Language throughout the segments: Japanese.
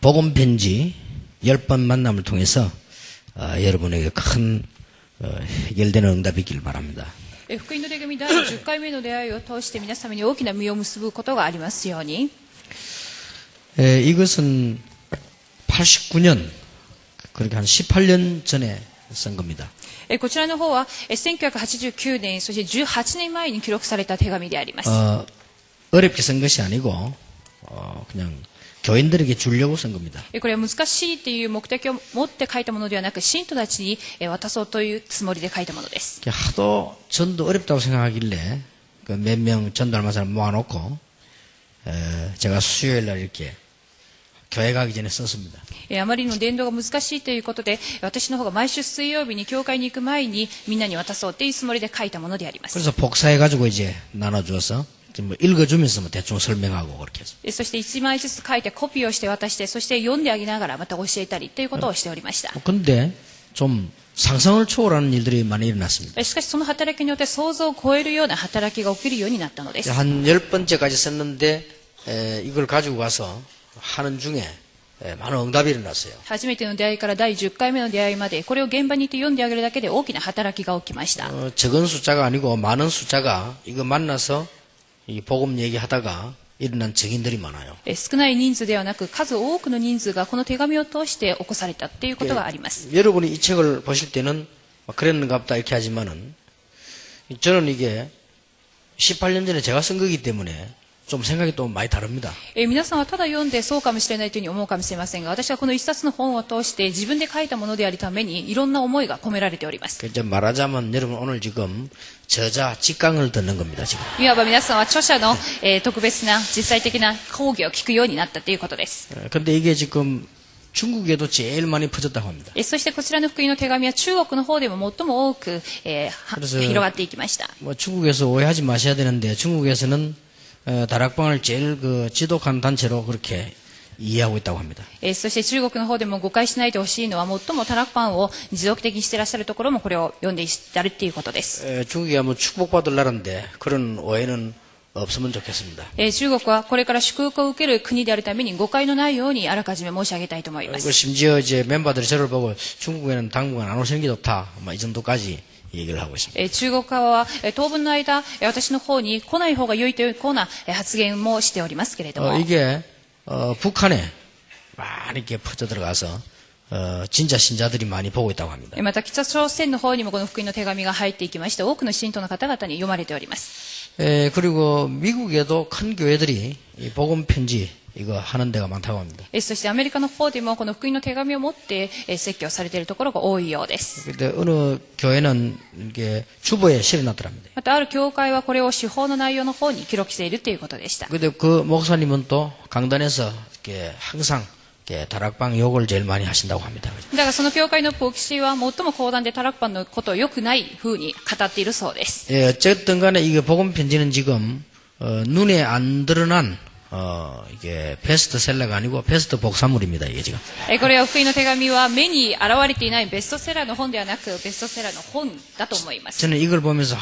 어, 복음 편지 10번 만남을 통해서 어, 여러분에게 큰 어, 해결되는 응답이 있길 바랍니다. え福音の手紙第10回目の出会いを通して皆様に大きな実を結ぶことがありますように 에, 이것은 89년 그렇게 한 18년 전에 쓴 겁니다. えこちらの方はえ1989年そして18年前に記録された手紙であります 어, 어렵게 쓴 것이 아니고 어, 그냥 교인들에게 주려고 쓴 겁니다. えこれは難しいという目的を持って書いたものではなく信徒たちにえ渡そうというつもりで書いたものです 하도 전도 어렵다고 생각하길래 그 몇 명 전도할 사람 모아놓고 에, 제가 수요일 날 이렇게 교회 가기 전에 썼습니다. えあまりにも伝道が難しいということで私の方が毎週水曜日に教会に行く前にみんなに渡そうというつもりで書いたものであります 그래서 복사해가지고 이제 나눠주어서 지금 뭐 읽어주면서 뭐 대충 설명하고 그렇게 했습니다. えそして1枚ずつ書いてコピーをして渡してそして読んであげながらまた教えたりということをしておりました 뭐 근데 좀 상상을 초월하는 일들이 많이 일어났습니다. えしかしその働きによって想像を超えるような働きが起きるようになったのです 한 열 번째까지 썼는데 에, 이걸 가지고 가서 하는 중에 에, 많은 응답이 일어났어요. 初めての出会いから第10回目の出会いまでこれを現場に行って読んであげるだけで大きな働きが起きました 어, 적은 숫자가 아니고 많은 숫자가 이거 만나서 이 복음 얘기하다가 일어난 증인들이 많아요. え少ない人数ではなく数多くの人数がこの手紙を通して起こされたということがあります 여러분이 이 책을 보실 때는 막 그랬는가 보다 이렇게 하지만은 저는 이게 18년 전에 제가 쓴 거기 때문에 皆さんはただ読んでそうかもしれないというふうに思うかもしれませんが、私はこの一冊の本を通して自分で書いたものであるために、いろんな思いが込められております.いわば皆さんは著者の特別な実際的な講義を聞くようになったということです.근국에도 제일 많이 퍼졌다고 합니 다. そしてこちらの福音の手紙は中国の方でも最も多く広がっていきました.中국에서 오해하지 마셔야 되는데 중국에서는 다락방을 제일 그 지독한 단체로 그렇게 이해하고 있다고 합니다. えーそして中国の方でも誤解しないでほしいのは最もタラッパンを持続的にしていらっしゃるところもこれを読んでいらっしゃるっていうことです、 에, 중국이 뭐 축복받을 나라인데 그런 오해는 없으면 좋겠습니다. えー中国はこれから祝福を受ける国であるために誤解のないようにあらかじめ申し上げたいと思いま 그리고 す 심지어 이제 멤버들이 저를 보고 중국에는 당분간 안 오시는 게 좋다. 뭐 이 정도까지 中国側は当分の間私の方に来ない方が良いというような発言もしておりますけれども。이게북한에막이게퍼져들어가서 진짜신자들이많이보고있다고합니다また北朝鮮の方にもこの福音の手紙が入っていきまして、多くの信徒の方々に読まれております。그리고미국에도큰교회들이복음편지 이거 하는 데가 많다고 합니다. えーそしてアメリカの方でもこの福音の手紙を持ってえー説教されているところが多いようです 근데 어느 교회는 이게 주보에 실어놨더랍니다. またある教会はこれを司法の内容の方に記録しているということでした。 근데 그 목사님은 또 강단에서 이렇게 항상 이렇게 다락방 욕을 제일 많이 하신다고 합니다. だからその教会の牧師は最も講談でタラッパンのことを良くない風に語っているそうです。 예, 어쨌든 간에 이게 복음 편지는 지금 어, 눈에 안 드러난 어, 이게 베스트셀러가 아니고 베스트 복사물입니다. 이게 지금. えこれは福音の手紙は目に現れていないベストセラーの本ではなくベストセラーの本だと思います。 저는 이걸 보면서 하,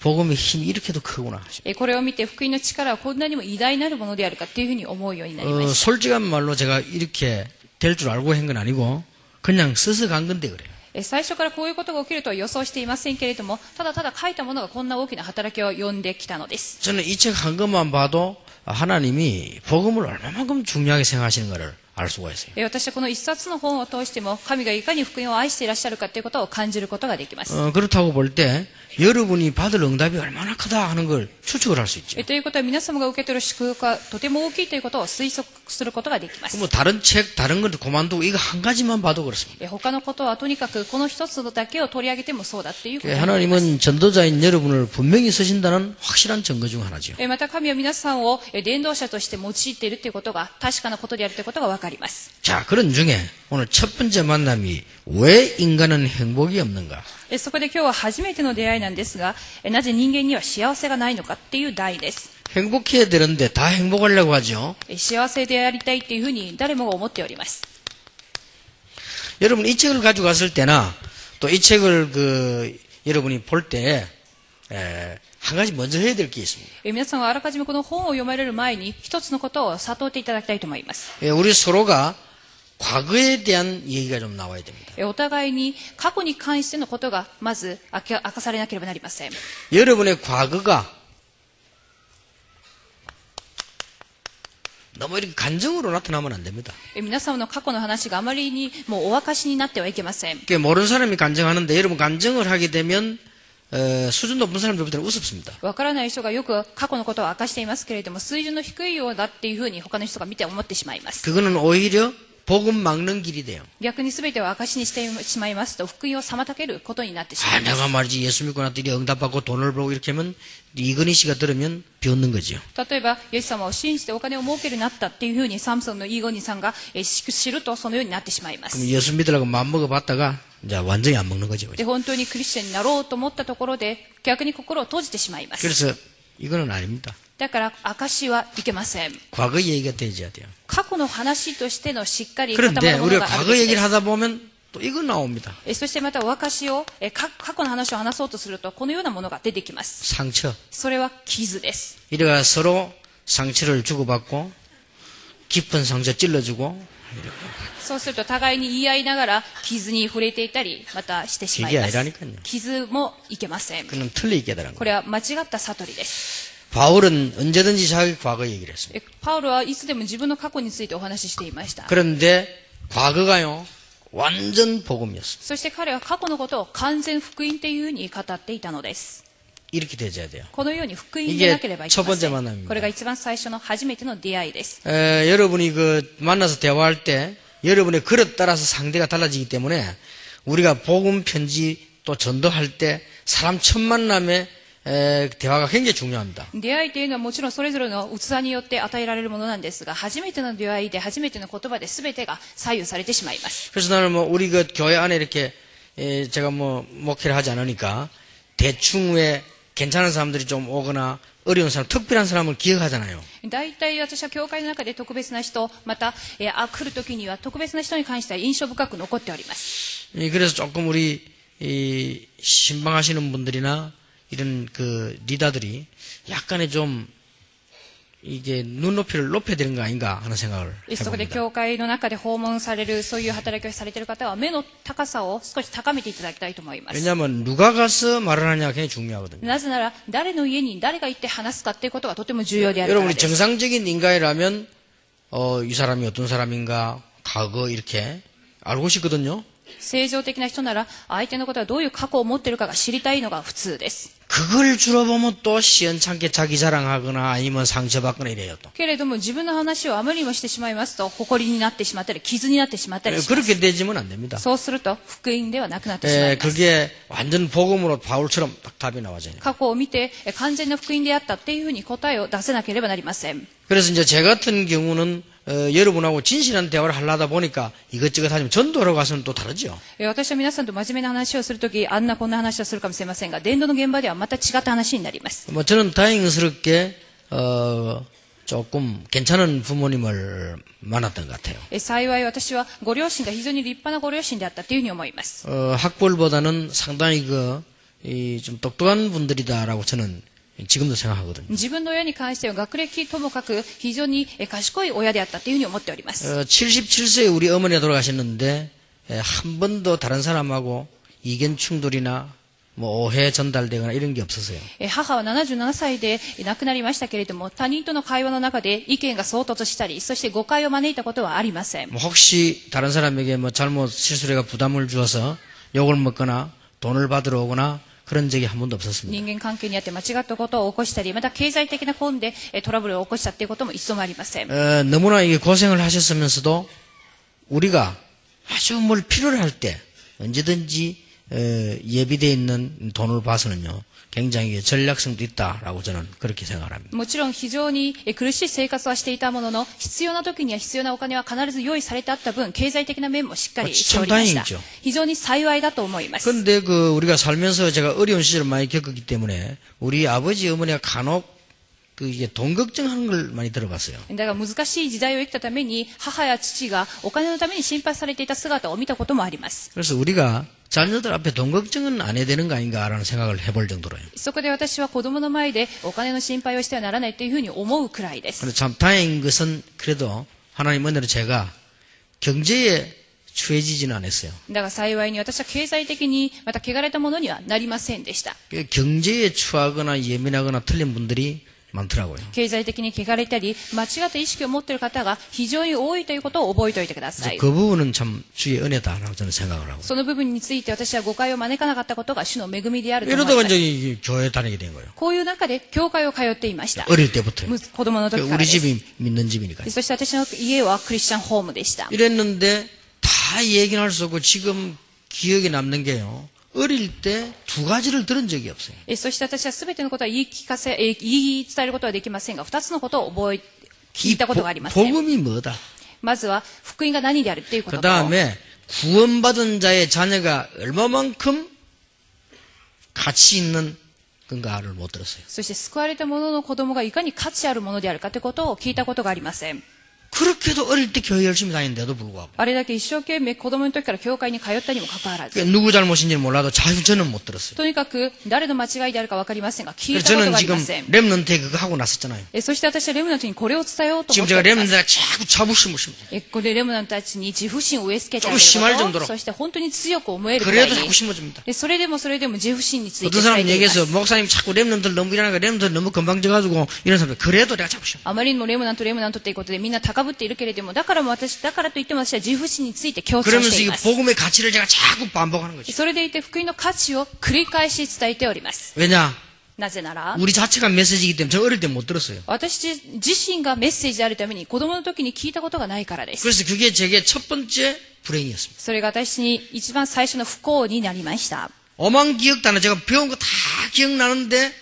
복음의 힘이 이렇게도 크구나. えこれを見て福音の力はこんなにも偉大なるものであるかっていうふうに思うようになりま 어, した。 솔직한 말로 제가 이렇게 될 줄 알고 한 건 아니고 그냥 써서 간 건데 그래요. え最初からこういうことが起きるとは予想していませんけれども、ただただ書いたものがこんな大きな働きを呼んできたのです。 저는 이 책 한 것만 봐도 하나님이 복음을 얼마만큼 중요하게 생각하시는 것을 알 수가 있어요. え私はこの一冊の本を通しても神がいかに福音を愛していらっしゃるかということを感じることができます。 어, 그렇다고 볼 때 여러분이 받을 응답이 얼마나 크다 하는 걸 추측을 할 수 있죠. えということは皆様が受け取る祝福がとても大きいということを推測することができます。 뭐 다른 책, 다른 걸 그만두고 이거 한 가지만 봐도 그렇습니다. え他のことはとにかくこの一つだけを取り上げてもそうだっていうことになります 하나님은 전도자인 여러분을 분명히 쓰신다는 확실한 증거 중 하나죠. えまた神は皆さんをえ伝道者として用いているということが確かなことであるということがわかります。 자, 그런 중에 오늘 첫 번째 만남이 왜 인간은 행복이 없는가? えそこで今日は初めての出会いなんですが、えなぜ人間には幸せがないのかっていう題です。 행복해야 되는데 다 행복하려고 하죠. え幸せでありたいっていうふうに誰もが思っております。 여러분 이 책을 가지고 갔을 때나 또 이 책을 그 여러분이 볼 때 한 가지 먼저 해야 될 게 있습니다. え皆さんはあらかじめこの本を読まれる前に一つのことを悟っていただきたいと思います。 예, 우리 서로가 과거에 대한 얘기가 좀 나와야 됩니다. えお互いに過去に関してのことがまず明か明かされなければなりません。 여러분의 과거가 너무 이렇게 간증으로 나타나면 안 됩니다. え皆様の過去の話があまりにもうお明かしになってはいけません。 그게 모르는 사람이 간증하는데 여러분 간증을 하게 되면 어, 수준 높은 사람들부터는 우습습니다. わからない人がよく過去のことを明かしていますけれども、水準の低いようだっていうふうに他の人が見て思ってしまいます。 그거는 오히려 복음 막는 길이 돼요. 逆に全てを明かしにしてしまいますと、福音を妨げることになってしま 아, います。 내가 말이지 예수 믿고 나더니 응답받고 돈을 벌고 이렇게 하면 이건희 씨가 들으면 비웃는 거죠. 例えば、イエス様を信じてお金を儲けるようになったっていうふうに、サムソンのイーゴニさんがえー知るとそのようになってしまいま 그럼 す。 예수 믿으라고 마음먹어 봤다가 이제 완전히 안 먹는 거죠. で、本当にクリスチャンになろうと思ったところで、逆に心を閉じてしまいます。 그래서 이거는 아닙니다. だから、証はいけません。 과거 얘기가 되어야 돼요. 過去の話としてのしっかり固ま 그런데 るもの 우리가 がある 과거 べきで 얘기를 す 하다 보면 또 이거 나옵니다. えそしてまたお証をえか過去の話を話そうとするとこのようなものが出てきます 상처. それは傷です 이래가 서로 상처를 주고받고 깊은 상처 찔러주고 そうすると互いに言い合いながら傷に触れていたりまたしてしまいま 이게 す 아니라니까요. 傷もいけません 그는 틀리게 깨달은 こ 거예요. れは間違った悟りです 바울은 언제든지 자기 과거 얘기를 했습니다. 그런데 과거가요 완전 복음이었습니다. 이렇게 되져야 돼요. 이게 첫 번째 만남입니다. 에, 여러분이 그 만나서 대화할 때 여러분의 그릇 따라서 상대가 달라지기 때문에 우리가 복음 편지 또 전도할 때 사람 첫 만남에 에, 대화가 굉장히 중요합니다. 出会いというのはもちろんそれぞれの器によって与えられるものなんですが初めての出会いで初めての言葉で全てが左右されてしまいます 그래서 나는 뭐 우리 그 교회 안에 이렇게 에, 제가 뭐 목회를 하지 않으니까 대충 왜 괜찮은 사람들이 좀 오거나 어려운 사람, 특별한 사람을 기억하잖아요. 大体私は教会の中で特別な人また、えーあ来る時には特別な人に関しては印象深く残っております 이, 그래서 조금 우리 이 신방하시는 분들이나 이런 그 리더들이 약간의 좀 이게 눈높이를 높여야 되는 거 아닌가 하는 생각을 そこで 해봅니다. 教会の中で訪問されるそういう働きをされている方は目の高さを少し高めていただきたいと思います 왜냐하면 누가 가서 말을 하냐가 굉장히 중요하거든요. なぜなら誰の家に誰が行って話すかっていうことがとても重要であるから 여러분이 です 정상적인 인간이라면 어, 이 사람이 어떤 사람인가 과거 이렇게 알고 싶거든요. 正常的な人なら相手のことはどういう過去を持っているかが知りたいのが普通です 그걸 주로 보면 또 시원찮게 자기 자랑하거나 아니면 상처받거나 이래요 또. けれども自分の話をあまりにもしてしまいますと誇りになってしまったり傷になってしまったりします 그렇게 되지면 안 됩니다. そうすると福音ではなくなってしま 에, います 그게 완전 복음으로 바울처럼 딱 답이 나와져요. 過去を見てえ完全な福音であったっていうふうに答えを出せなければなりません 그래서 이제 제 같은 경우는 어, 여러분하고 진실한 대화를 하려다 보니까 이것저것 하지만 전도하러 가서는 또 다르죠. え私は皆さんと真面目な話をするときあんなこんな話をするかもしれませんが伝道の現場ではまた違った話になります 뭐 저는 다행스럽게 어, 조금 괜찮은 부모님을 만났던 것 같아요. え幸い私はご両親が非常に立派なご両親であったというふうに思います 어, 학벌보다는 상당히 그, 이, 좀 똑똑한 분들이다라고 저는 지금도 생각하거든요. 自分の親に関しては学歴ともかく非常にえ賢い親であったというふうに思っております 어, 77세에 우리 어머니가 돌아가셨는데 에, 한 번도 다른 사람하고 이견 충돌이나 뭐 오해 전달되거나 이런 게 없었어요. え母は77歳でえ亡くなりましたけれども他人との会話の中で意見が衝突したりそして誤解を招いたことはありません 뭐 혹시 다른 사람에게 뭐 잘못 실수를 해가 부담을 주어서 욕을 먹거나 돈을 받으러 오거나 그런 적이 한 번도 없었습니다. 人間関係にあって間違ったことを起こしたりまた経済的な根でえトラブルを起こしたということも一度もありません 어, 너무나 이게 고생을 하셨으면서도 우리가 아주 뭘 필요로 할 때 언제든지 어, 예비되어 있는 돈을 봐서는요 굉장히 전략성도 있다라고 저는 그렇게 생각을 합니다. もちろん非常にえ苦しい生活はしていたものの必要な時には必要なお金は必ず用意されてあった分経済的な面もしっかりしておりました 참 다행이죠 非常に幸いだと思います 그런데 그 우리가 살면서 제가 어려운 시절을 많이 겪었기 때문에 우리 아버지 어머니가 간혹 그 이게 돈 걱정하는 걸 많이 들어봤어요. だが難しい時代を生きたために母や父がお金のために心配されていた姿を見たこともあります 그래서 우리가 자녀들 앞에 돈 걱정은 안 해야 되는 거 아닌가라는 생각을 해볼 정도로요. そこで私は子供の前でお金の心配をしてはならないというふうに思うくらいです。 근데 참 다행인 것은 그래도 하나님 은혜로 제가 경제에 추해지지는 않았어요. だが幸いに私は経済的にまた汚れたものにはなりませんでした。 그 경제에 추하거나 예민하거나 틀린 분들이 많더라고요. 経済的に汚れたり、間違った意識を持っている方が非常に多いということを覚えておいてくださ 그래서 い。 그 부분은 참 주의 은혜다라고 저는 생각을 하고. その部分について私は誤解を招かなかったことが主の恵みであると思い 이러다가 ます 이제 이 교회 다니게 된 거예요. こういう中で教会を通っていました。 어릴 때부터요. む子供の時から 우리 です。 집이 믿는 집이니까요. そして私の家はクリスチャンホームでした。 이랬는데 다 얘기는 할 수 없고 지금 기억에 남는 게요. 어릴 때 두 가지를 들은 적이 없어요. えそして私は全てのことは言い聞かせ、え言い伝えることはできませんが、二つのことを覚え、聞いたことがありません。 복음이 뭐다. まずは、福音が何であるっていうこと 그 と、 다음에 구원받은 자의 자녀가 얼마만큼 가치 있는 건가를 못 들었어요. そして救われた者の子供がいかに価値あるものであるかということを聞いたことがありません。 그렇게도 어릴 때 교회 열심히 다니는데도 불구하고 あれだけ一生懸命子供の時から教会に通ったにもかかわらず、 그게 누구 잘못인지는 몰라도 잘 저는 못 들었어요. とにかく誰の間違いであるかわかりませんが、聞い 그래서 たこと 저는 があり 지금 ません。 랩런트에 그거 하고 났었잖아요. えそして私はレムナントにこれを伝えようと思 지금 って 제가 おります。 랩런트가 자꾸 자부심을 심어요. えここでレムナントたちに自負心を植え付けてあげ 좀심할정도로 ること、そして本当に強く思えるくらい 그래도 に 자꾸 심어줍니다. でそれでもそれでも自負心について 어떤 伝え 사람 ています 얘기해서 목사님 자꾸 랩런트를 너무 일하니까 랩런트 너무 금방 져가지고 이런 사람들 그래도 내가 자꾸 심어. あまりにもレムナント、レムナントということでみんな高 ぶっているけれども、だからも私、だからといっても私は自負心について強調し 그러면서 てい 이 ます。 복음의 가치를 제가 자꾸 반복하는 거죠. それでいて福音の価値を繰り返し伝えております。 왜냐? なぜなら、 우리 자체가 메시지이기 때문에 저 어릴 때 못 들었어요. 私自身がメッセージであるために子供の時に聞いたことがないからです。 그래서 그게 제게 첫 번째 불행이었습니다. それが私に一番最初の不幸になりました。 오만 기억단은 제가 배운 거 다 기억나는데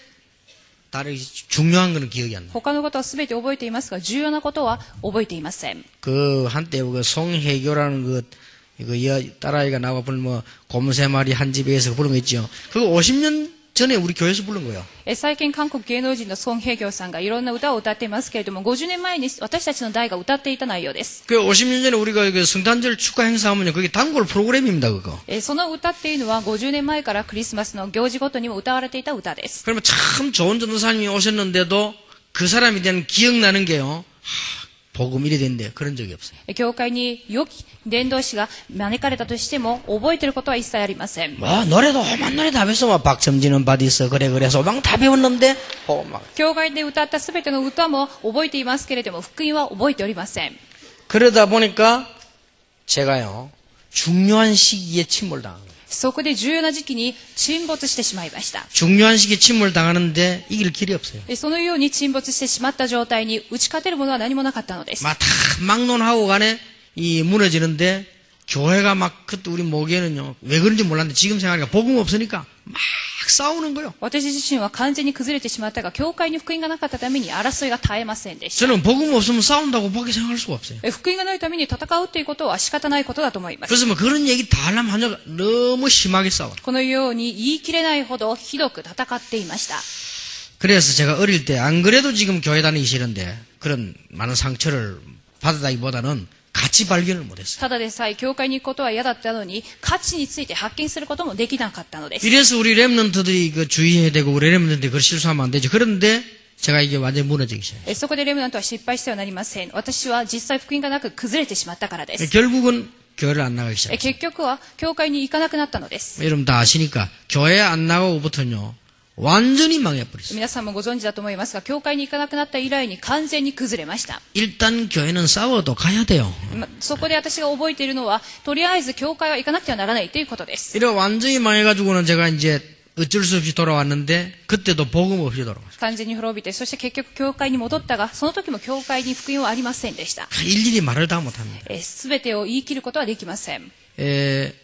다른 중요한 거는 기억이 안 나요. 他のことは全て覚えていますが、重要なことは覚えていません。 그 한때 그 송혜교라는 그 이거 여 딸아이가 나와 부른 뭐 곰세 마리 한 집에서 부른 거 있죠. 그거 50년 전에 우리 교회에서 부른 거예요. え最近韓国芸能人のソン・ヘイギョさんがいろんな歌を歌っていますけれども、50年前に私たちの代が歌っていた内容です。 그 50년 전에 우리가 그 성탄절 축하 행사하면요. 그게 단골 프로그램입니다, 그거. えその歌っていうのは50年前からクリスマスの行事ごとにも歌われていた歌です。 그러면 참 좋은 전도사님이 오셨는데도 그 사람에 대한 기억나는 게요. 하, 복음 이래 된대. 그런 적이 없어요. え教会に良き伝道師が招かれたとしても、覚えていることは一切ありません。 뭐 노래도 험한 노래 다 배웠어. 뭐 박첨지는 바디스 그래 그래 소방 다 배웠는데 어, 막教会で歌ったすべての歌も覚えていますけれども、福音は覚えておりません。 그러다 보니까 제가요 중요한 시기에 침몰당한 거예요. そこで重要な時期に沈没してしまいました。 중요한 시기에 침몰당하는데 이길 길이 없어요. えそのように沈没してしまった状態に打ち勝てるものは何もなかったのです。 막 다 막론하고 간에 이 무너지는데 교회가 막 그때 우리 모기에는요 왜 그런지 몰랐는데 지금 생각하니까 복음 없으니까 막 싸우는 거요. 私自身は完全に崩れてしまったが、教会に福音がなかったために争いが絶えませんでした。 저는 복음 없으면 싸운다고 밖에 생각할 수가 없어요. え福音がないために戦うということは仕方ないことだと思います。 그래서 뭐 그런 얘기 다 하려면 하냐가 너무 심하게 싸워. このように言い切れないほどひどく戦っていました。 그래서 제가 어릴 때 안 그래도 지금 교회 다니기 싫은데 그런 많은 상처를 받았다기보다는 가치 발견을 못했어요. ただでさえ教会に行くことは嫌だったのに価値について発見することもできなかったのです。 이래서 우리 랩런트들이 그 주의해야 되고 우리 랩런트들이 그걸 실수하면 안 되죠. 그런데 제가 이게 완전히 무너지기 시작해요. えそこでレムナントは失敗してはなりません。私は実際福音がなく崩れてしまったからです。 결국은 교회를 안 나가기 え 시작해요. 結局は教会に行かなくなったのです。 여러분 다 아시니까 교회 안 나가고부터는요 완전히 망해버렸어요. 皆さんもご存知だと思いますが、教会に行かなくなった以来に完全に崩れました。 일단 교회는 싸워도 가야 돼요. まそこで私が覚えているのは、とりあえず教会は行かなくてはならないということです。 이래 완전히 망해가지고는 제가 이제 어쩔 수 없이 돌아왔는데 그때도 복음 없이 돌아왔어요. 完全に滅びて、そして結局教会に戻ったが、その時も教会に福音はありませんでした。 일일이 말을 다 못합니다. すべてを言い切ることはできません。 에,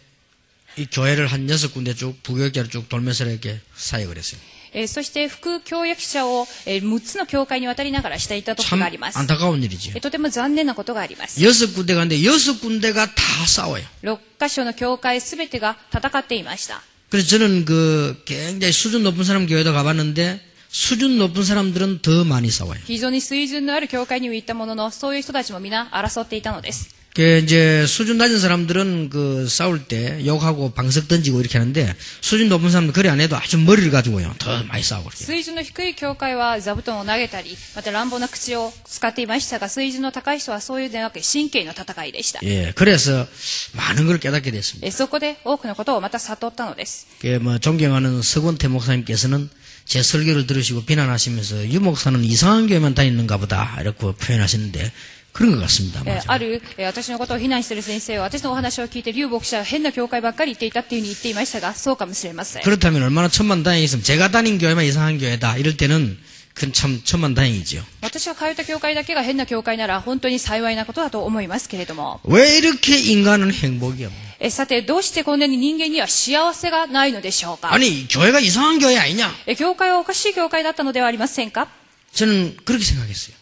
이 교회를 한 여섯 군데 쭉 부교육자를 쭉 돌면서 이렇게 사역을 했어요. えーそして副教役者を、えー6つの教会に渡りながらしていた時 참 があります。 안타까운 일이죠. えーとても残念なことがあります。 여섯 군데 가는데 여섯 군데가 다 싸워요. 6箇所の教会すべてが戦っていました。 그래서 저는 그 굉장히 수준 높은 사람 교회도 가봤는데 수준 높은 사람들은 더 많이 싸워요. 非常に水準のある教会にも行ったものの、そういう人たちも皆争っていたのです。 그 이제 수준 낮은 사람들은 그 싸울 때 욕하고 방석 던지고 이렇게 하는데 수준 높은 사람들은 그래 안 해도 아주 머리를 가지고요 더 많이 싸우고 그래요. 水準の低い教会は座布団を投げたり、また乱暴な口を使っていましたが、水準の高い人はそういうではなく神経の戦いでした。 예, 그래서 많은 걸 깨닫게 됐습니다. えそこで多くのことをまた悟ったのです。 그 뭐 존경하는 서건태 목사님께서는 제 설교를 들으시고 비난하시면서 유 목사는 이상한 교회만 다니는가 보다 이렇게 표현하시는데 그런 것 같습니다. え 맞아요. ある、え私のことを非難している先生は、私のお話を聞いて、劉牧師は変な教会ばっかり行っていたっていうふうに言っていましたが、そうかもしれません。 그렇다면 얼마나 천만다행이겠습니까? 제가 다닌 교회만 이상한 교회다 이럴 때는 그건 참 천만다행이죠. 私が通った教会だけが変な教会なら、本当に幸いなことだと思いますけれども。 왜 이렇게 인간은 행복이 없냐? えさて、どうしてこんなに人間には幸せがないのでしょうか 아니 교회가 이상한 교회 아니냐? え教会はおかしい教会だったのではありませんか 저는 그렇게 생각했어요.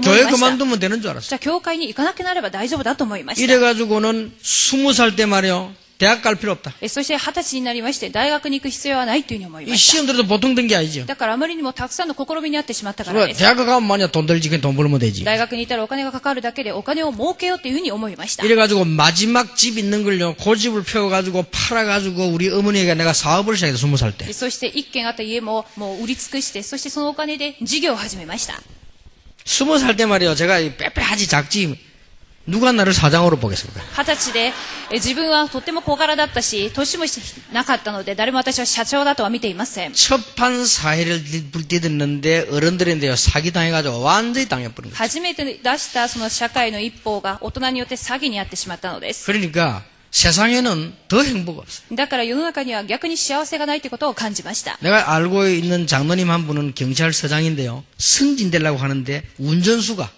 교회 그만두면 되는 줄 알았어요. 이래가지고는 스무 살 때 말이요. 대학 갈 필요 없다. えそして二十歳になりまして大学に行く必要はないというふうに思い 이 ました。 시험 들어도 보통 된 게 아니죠. だからあまりにもたくさんの試みにあってしまったから 그래, です。 대학 가면 만약 돈 들지 그냥 돈 벌면 되지. 大学にいたらお金がかかるだけでお金を儲けようというふうに思いました。 이래가지고 마지막 집 있는 걸요. 고집을 펴가지고 팔아가지고 우리 어머니에게 내가 사업을 시작했어 스무 살 때. えそして一軒あった家ももう売り尽くして、そしてそのお金で事業を始めました。 스무 살 때 말이요. 제가 이 빼빼하지 작지. 누가 나를 사장으로 보겠습니까? 二十歳でえ自分はとっても小柄だったし、年もしなかったので、誰も私は社長だとは見ていません。 첫판 사회를 불뛰었는데 어른들인데요. 사기당해가지고 완전히 당해버린 거예요. 初めて出したその社会の一方が大人によって詐欺にあってしまったのです。 그러니까 세상에는 더 행복 없어요. だから世の中には逆に幸せがないということを感じました。 내가 알고 있는 장로님 한 분은 경찰서장인데요. 승진 되려고 하는데 운전수가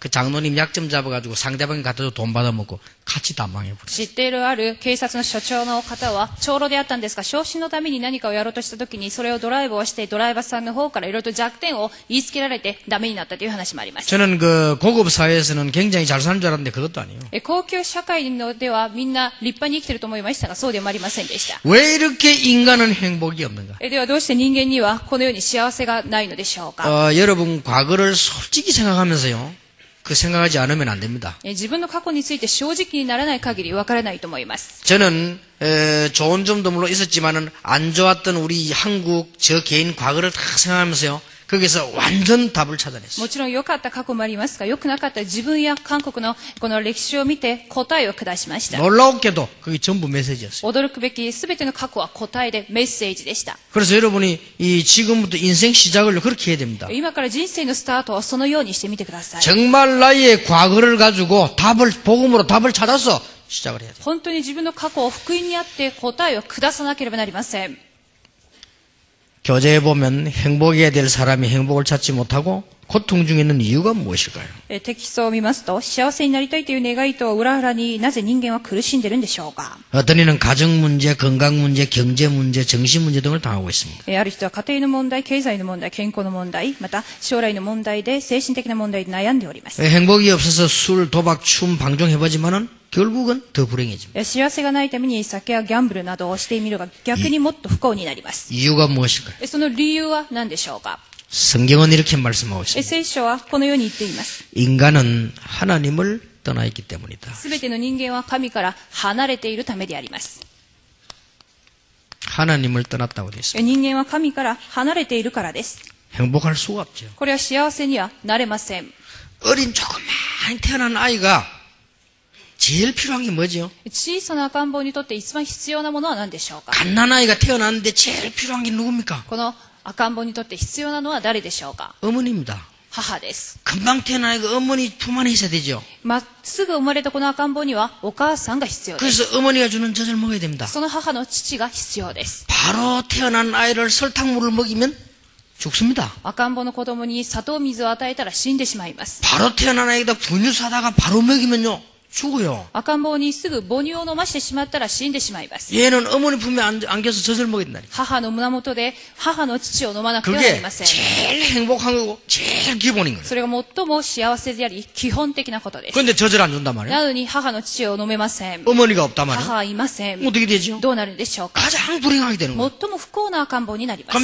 그 장로님 약점 잡아가지고 상대방이 갖다 줘 돈 받아먹고 같이 다 망해버렸어요. 知っているある警察の所長の方は長老であったんですが、昇進のために何かをやろうとした時に、それをドライブをして、ドライバーさんの方からいろいろと弱点を言いつけられてダメになったという話もあります。 저는 그 고급 사회에서는 굉장히 잘 사는 줄 알았는데 그것도 아니에요. え高級社会のではみんな立派に生きていると思いましたが、そうでもありませんでした。 왜 이렇게 인간은 행복이 없는가? えではどうして人間にはこのように幸せがないのでしょうか、 어, 여러분 과거를 솔직히 생각하면서요. 그 생각하지 않으면 안 됩니다. え自分の過去について正直にならない限りわからないと思います。 저는 에, 좋은 점도 물론 있었지만은 안 좋았던 우리 한국 저 개인 과거를 다 생각하면서요. 거기서 완전 답을 찾아냈어요. もちろん良かった過去もありますが、良くなかった自分や韓国のこの歴史を見て答えを下しました。 놀라웠게도 그게 전부 메시지였어요. 驚くべき全ての過去は答えでメッセージでした。 그래서 여러분이 이 지금부터 인생 시작을 그렇게 해야 됩니다. 今から人生のスタートをそのようにしてみてください。 정말 나의 과거를 가지고 답을 복음으로 답을 찾아서 시작을 해야 돼요. 本当に自分の過去を福音にあって答えを下さなければなりません。 교재에 보면 행복해야 될 사람이 행복을 찾지 못하고 고통 중에 있는 이유가 무엇일까요? えテキストを見ますと、幸せになりたいという願いと裏腹になぜ人間は苦しんでいるんでしょうか 어떤 이는 가정 문제, 건강 문제, 경제 문제, 정신 문제 등을 당하고 있습니다. えある人は家庭の問題、経済の問題、健康の問題、また将来の問題で精神的な問題で悩んでおります。 행복이 없어서 술, 도박, 춤, 방종 해보지만은 결국은 더 불행해집니다. え幸せがないために酒やギャンブルなどをしてみるが逆にもっと不幸になります。 이유가 무엇일까요? えその理由は何でしょうか 성경은 이렇게 말씀하고 え 있습니다. 聖書はこのように言っています。 인간은 하나님을 떠나 있기 때문이다. すべての人間は神から離れているためであります。 하나님을 떠났다고 되어 있습니다. え人間は神から離れているからです。 행복할 수가 없죠. これは幸せにはなれません。 어린 조그만 태어난 아이가 제일 필요한 게 뭐죠? 小さな赤ん坊にとって一番必要なものは何でしょうか 갓난아이가 태어났는데 제일 필요한 게 누굽니까? この赤ん坊にとって必要なのは誰でしょうか 어머니입니다. 母です。 금방 태어난 아이가 어머니 품 안에 있어야 되죠. まっすぐ生まれたこの赤ん坊にはお母さんが必要です。 그래서 어머니가 주는 젖을 먹어야 됩니다. その母の父が必要です。 바로 태어난 아이를 설탕물을 먹이면 죽습니다. 赤ん坊の子供に砂糖水を与えたら死んでしまいます。 바로 태어난 아이가 분유 사다가 바로 먹이면요 죽어요. 赤ん坊にすぐ母乳を飲ましてしまったら死んでしまいます。 얘는 어머니 품에 안, 안겨서 젖을 먹인다니. 母の胸元で母の父を飲まなくてはなり 그게 ません。 제일 행복한 거고 제일 기본인 거예요. それが最も幸せであり、基本的なことです。 그런데 젖을 안 준단 말이에요. なのに母の父を飲めません。 어머니가 없단 말이에요. 母はいません。 어떻게 되죠? どうなるんでしょうか 가장 불행하게 되는 거예요. 最も不幸な赤ん坊になります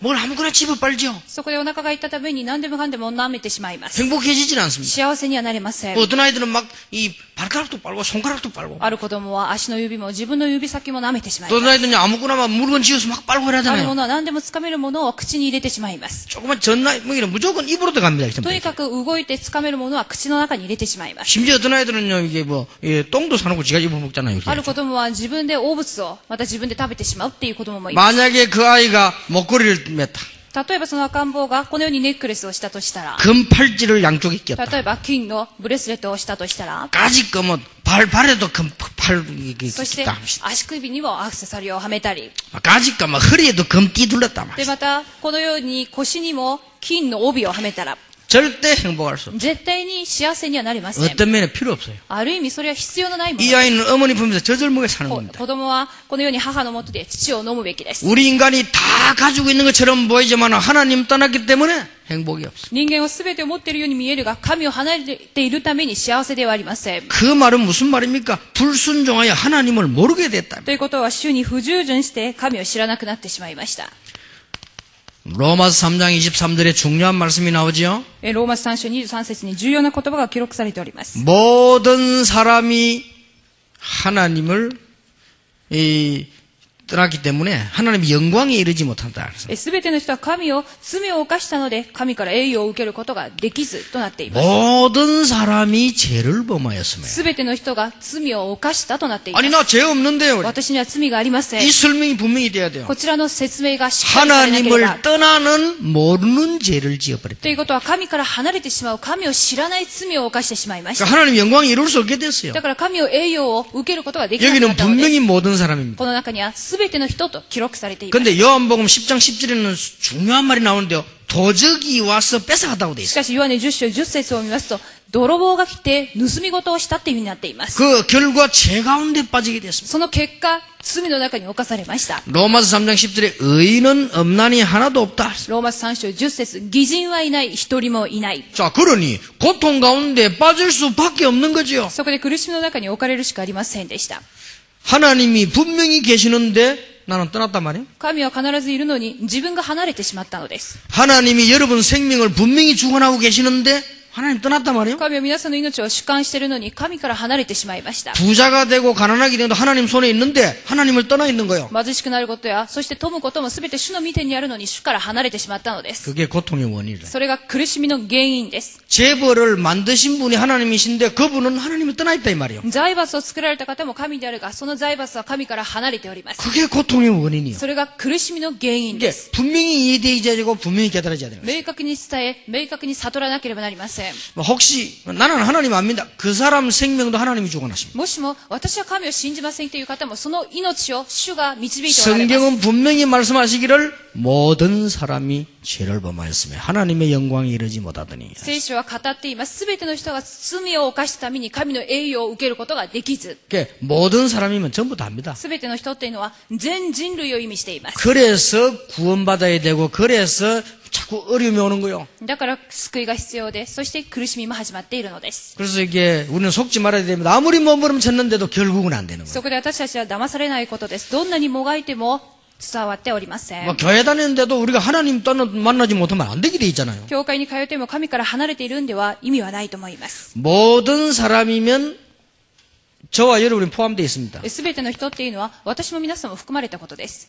그럼 。 얘가 배가 고프니까요. 뭘 아무거나 집어 빨죠. そこでお腹が痛ったために何でもかんでも舐めてしまいます。 행복해지질 않습니다. 幸せにはなれません 뭐 。 어떤 아이들은 막 이 발가락도 빨고 손가락도 빨고 ある子供は足の指も自分の指先も舐めてしまい 또 ます 어떤 。 아이들은 아무거나 막 물건 쥐어서 막 빨고 あるも 그러잖아요. のは何でもつかめるものを口に入れてしまいます。 조그만 전나이 뭐 이런 무조건 입으로 들어갑니다. 전부 と 다. にかく動いてつかめるものは口の中に入れてしまいます。 심지어 어떤 아이들은요 이게 뭐 예, 똥도 사놓고 지가 입어 먹잖아요. 이렇게. ある子供は自分で汚物をまた自分で食べてしまうっていう子供もいます。 만약에 그 아이가 목걸이를 맸다. 例えばその赤ん坊がこのようにネックレスをしたとしたら、 금 팔찌를 양쪽에 꼈다. 例えば金のブレスレットをしたとしたら、 까짓 거뭐 발, 발에도 금팔 이게 そして 다 足首にもアクセサリーをはめたり、 까짓 거뭐 허리에도 금띠 둘렀다. 막. でまたこのように腰にも金の帯をはめたら、 절대 행복할 수 없어요. 絶対に幸せにはなりません。 어떤 면에 필요 없어요. ある意味それは必要のないもの 이 です。 아이는 어머니 품에서 저절목에 사는 こ 겁니다. 子供はこのように母のもとで父を飲むべきです。 우리 인간이 다 가지고 있는 것처럼 보이지만 하나님 떠났기 때문에 행복이 없어요. 人間は全てを持っているように見えるが、神を離れているために幸せではありません。 그 말은 무슨 말입니까? 불순종하여 하나님을 모르게 됐다. ということは、主に不従順して神を知らなくなってしまいました。 로마서 3장 23절에 중요한 말씀이 나오지요. えローマス3章23節に重要な言葉が記録されております。 모든 사람이 하나님을 이, 떠났기 때문에 하나님의 영광에 이르지 못한다. 그래서すべての人は神を罪を犯したので、神から栄誉を受けることができずとなっています。 모든 사람이 죄를 범하였으며 すべての人が罪を犯したとなっていま 아니 す。 나 죄 없는데요. 私には罪がありません 이 。 설명이 분명히 돼야 돼요. こちらの説明がしっかりされなければ 하나님을 。 떠나는 모르는 죄를 지어버렸다. ということは、神から離れてしまう、神を知らない罪を犯してしまいました。 그러니까 하나님 영광이 이룰 수 없게 됐어요. だから神を栄誉を受けることができなくな 여기는 ったのです。 분명히 모든 사람입니다. この中には全 ての人と記録されています。 근데 요한복음 10장 10절에는 중요한 말이 나오는데요. 도적이 와서 뺏어갔다고 돼 し 있어요. かし、ヨハネ10章10節を見ますと、泥棒が来て盗み事をしたっていうふうになっています。 그 결과 죄 가운데 빠지게 됐습니다. その結果、罪の中に侵されました。 로마서 3장 10절에 의인은 없나니 하나도 없다. ローマス3章10節偽人はいない、一人もいない。 자, 그러니 고통 가운데 빠질 수밖에 없는 거지요. そこで苦しみの中に置かれるしかありませんでした。 하나님이 분명히 계시는데 나는 떠났단 말이에요. 하나님이 여러분 생명을 분명히 주관하고 계시는데 하나님 떠났단 말이에요. 神は皆さんの命を主観しているのに神から離れてしまいました。 부자가 되고 가난하게 되도 하나님 손에 있는데 하나님을 떠나 있는 거예요. 貧しくなることや、そして富むことも全て主の御手にあるのに主から離れてしまったのです。 그게 고통의 원인이래. それが苦しみの原因です。 재벌을 만드신 분이 하나님이신데 그분은 하나님을 떠나 있다 이 말이에요. 財閥を作られた方も神であるが、その財閥は神から離れております。 그게 고통의 원인이에요. それが苦しみの原因 이게 です。 분명히 이해되어야 되고 분명히 깨달아져야 되는 거예요. 明確に伝え、明確に悟らなければなりません。 뭐 혹시 나는 하나님 안 믿다. 그 사람 생명도 하나님이 주관하십니다. もしも、私は神を信じませんという方も、その命を主が導いておられます。 성경은 분명히 말씀하시기를 모든 사람이 죄를 범하였으며 하나님의 영광에 이르지 못하더니 聖書は語っています。すべての人が罪を犯したために神の栄誉を受けることができず、 그게 모든 사람이면 전부 다 합니다. すべての人っていうのは全人類を意味しています。 그래서 구원받아야 되고 그래서 자꾸 어려움이 오는 거요. だから救いが必要で、そして苦しみも始まっているのです。 그래서 이게 우리는 속지 말아야 됩니다. 아무리 몸부림쳤는데도 결국은 안 되는 거예요. そこで私たちは騙されないことです。どんなにもがいても伝わっておりません 뭐 。 교회 다니는데도 우리가 하나님 떠나 만나지 못하면 안 되게 돼 있잖아요. 教会に通っても神から離れているんでは意味はないと思います。 모든 사람이면 저와 여러분이 포함되어 있습니다. すべての人っていうのは私も皆さんも含まれたことです。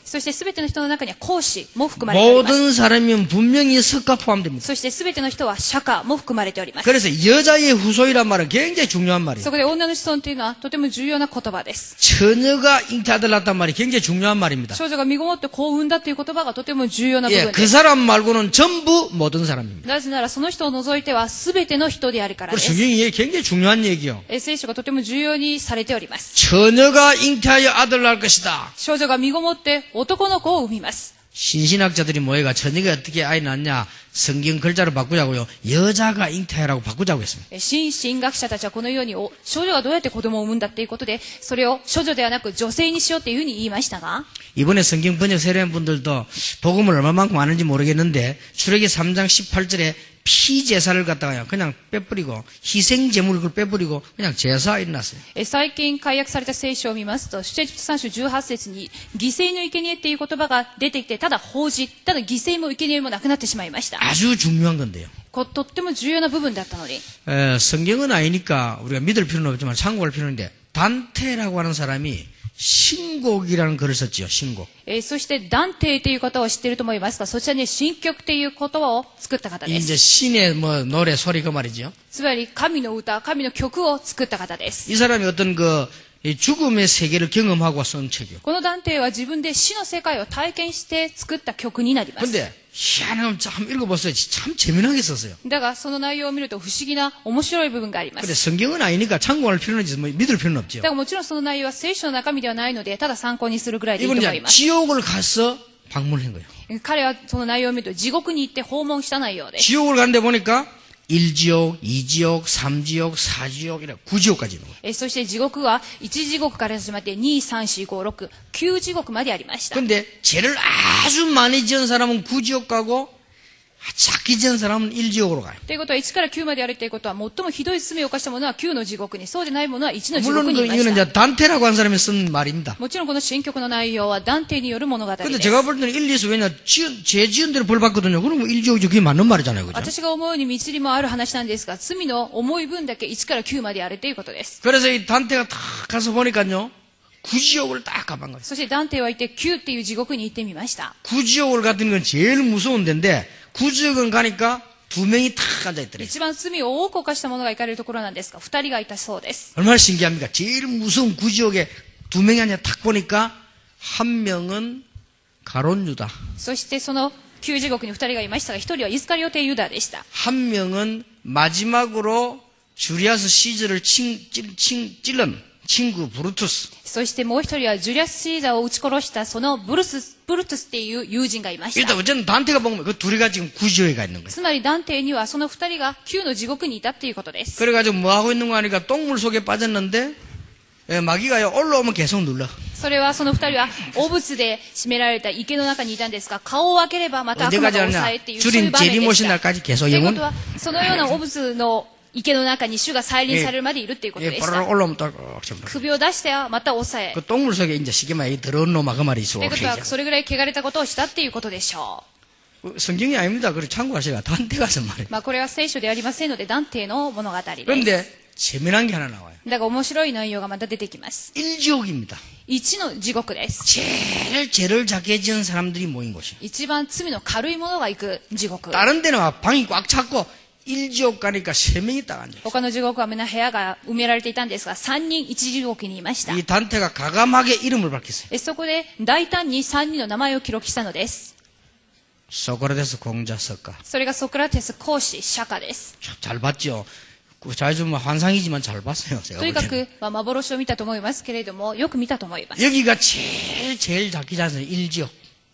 そして全ての人の中には講師も含まれております。 모든 사람이면 분명히 석가 포함됩니다. そして全ての人は釈迦も含まれております。 그래서 여자의 후손이란 말은 굉장히 중요한 말이에요. そこで女の子孫というのはとても重要な言葉です。 처녀가 잉태아들 낳단 말이 굉장히 중요한 말입니다. 少女が身ごもって幸運だという言葉がとても重要な部 예, 分 그 です。 사람 말고는 전부 모든 사람입니다. なぜならその人を除いては全ての人であるから 우리 です。 성경이 이게 굉장히 중요한 얘기요. え聖書がとても重要にされております。 처녀가 잉태하여 아들 낳을 것이다. 少女が身ごもって 男の子を産みます。 신신학자들이 모여가 저녁에 어떻게 아이 낳냐 성경 글자로 바꾸자고요. 여자가 잉태하라고 바꾸자고 했습니다. え新進学者たちはこのようにお少女がどうやって子供を産むんだっていうことで、それを処女ではなく女性にしようっていうふうに言いましたが、 이번에 성경 번역 세례한 분들도 복음을 얼마만큼 아는지 모르겠는데 출애기 3장 18절에 피 제사를 갖다가 그냥 빼버리고 희생 제물을 그걸 빼버리고 그냥 제사 일어났어요. え最近解約された聖書を見ますと、出エジプト3章18節に、犠牲の生贄っていう言葉が出てきて、ただ法事、ただ犠牲も生贄もなくなってしまいました。 아주 중요한 건데요. ことっても重要な部分だったのに、 에, 성경은 아니니까 우리가 믿을 필요는 없지만 참고할 필요는 있는데 단테라고 하는 사람이 신곡이라는 글을 썼지요. 신곡. えーそして、ダンテイという方を知っていると思いますが、そちらに新曲という言葉を作った方で 이제 す。 신의 뭐 노래 소리 그 말이죠. つまり、神の歌、神の曲を作った方です。 이 사람이 어떤 그 이 죽음의 세계를 경험하고 쓴 책이요. このダンテイは自分で死の世界を体験して作った曲になります。 근데 희한하면 참 읽어봤어요. 참 재미나게 썼어요. だが、その内容を見ると不思議な面白い部分がありま 근데 す。 성경은 아니니까 참고할 필요는 있지 뭐 믿을 필요는 없죠. だからもちろんその内容は聖書の中身ではないので、ただ参考にするぐらいでいいと 이분은 思い 이제 ます。 지옥을 가서 방문한 거예요. 彼はその内容を見ると地獄に行って訪問した内容です。 지옥을 갔는데 보니까 1지옥, 2지옥, 3지옥, 4지옥 이래 9지옥까지 있는 거예요. えそして地獄は1地獄から始まって2、3、4、5、6、9地獄までありました。 근데 죄를 아주 많이 지은 사람은 9지옥 가고 작게 지은 사람은 1지옥으로 가요. ということは1から9までやるということは最もひどい罪を犯した者は9の地獄に、そうでない者は1の地 물론 獄に 그 いま 이거는 した。 이제 단테라고 한 사람이 쓴 말입니다. もちろんこの新曲の内容は断定による物語で 근데 す。 제가 볼 때는 1, 2수 왜냐 지은, 죄 지은 대로 벌 받거든요. 그러면 1지옥이죠. 그게 맞는 말이잖아요. 그죠? 私が思うに道にもある話なんですが、罪の重い分だけ1から9まであるということです。 그래서 이 단테가 딱 가서 보니까요. 9지옥을 딱 가본 거예요. そして断定は行って9っていう地獄に行ってみました。 구지옥을 갔던 건 제일 무서운 데인데 구지옥은 가니까 두 명이 탁 앉아있더래요. 一番罪を多く犯した者が行かれるところなんですが、二人がいたそうです。 얼마나 신기합니까? 제일 무서운 구지옥에 두 명이 앉아 탁 보니까 한 명은 가론유다, そしてその旧地獄に二人がいましたが、一人はイスカリオテユダでした。 한 명은 마지막으로 주리아스 시즈를 친, 찔, 친, 찔른 친구 브루투스. そしてもう一人はジュリアス・シーザーを撃ち殺したそのブルス、ブルトゥスっていう友人がいました 일단 。 어쨌든 단테가 보면 그 둘이가 지금 구지옥에 가 있는 거예요. つまり断定にはその二人が旧の地獄にいたっていうことです。 그래가지고 뭐 하고 있는 거 하니까 똥물 속에 빠졌는데 예, 마귀가요 올라오면 계속 눌러. それはその二人は、汚物で締められた池の中にいたんですが、顔を開ければまた悪魔が抑えっていう、そういう場面で 주린 した。 제리모신날까지 と 계속 いうこ 영원 とは、そのような汚物の 池の中に主が再臨されるまでいるっていうこと 예, でし 바로 た。 올라오면 딱 전부. 首を出してはまた抑え。 그 똥물 속에 이제 쉽게 말해 이 더러운 놈아 그 말이 있어. ということは、それぐらい汚れたことをしたっていうことでしょ 성경이 아닙니다. 그래 참고하시가 단테 가서 말이에요. う。まあ、これは聖書ではありませんので、断定の物語です。 그런데 재미난 게 하나 나와요. だから面白い内容がまた出てきます。 일지옥입니다. 1の地獄です。 제일 죄를 작게 지은 사람들이 모인 곳이에요. 一番罪の軽い者が行く地獄。 다른 데는 막 방이 꽉 찼고 일지옥 가니까 세 명이 딱 앉아. 他の地獄はみんな部屋が埋められていたんですが、3人一地獄にいました。 이 단테가 가감하게 이름을 밝혔어요. えそこで大胆に3人の名前を記録したのです。 소크라테스 공자 석가. それがソクラテス講師釈迦です。 잘 봤죠. 그 자주 뭐 환상이지만 잘 봤어요. 제가 とに 볼 か 때는. く、まあ、幻を見たと思いますけれども、よく見たと思います。 여기가 제일 제일 작게 잤어요. 일지옥.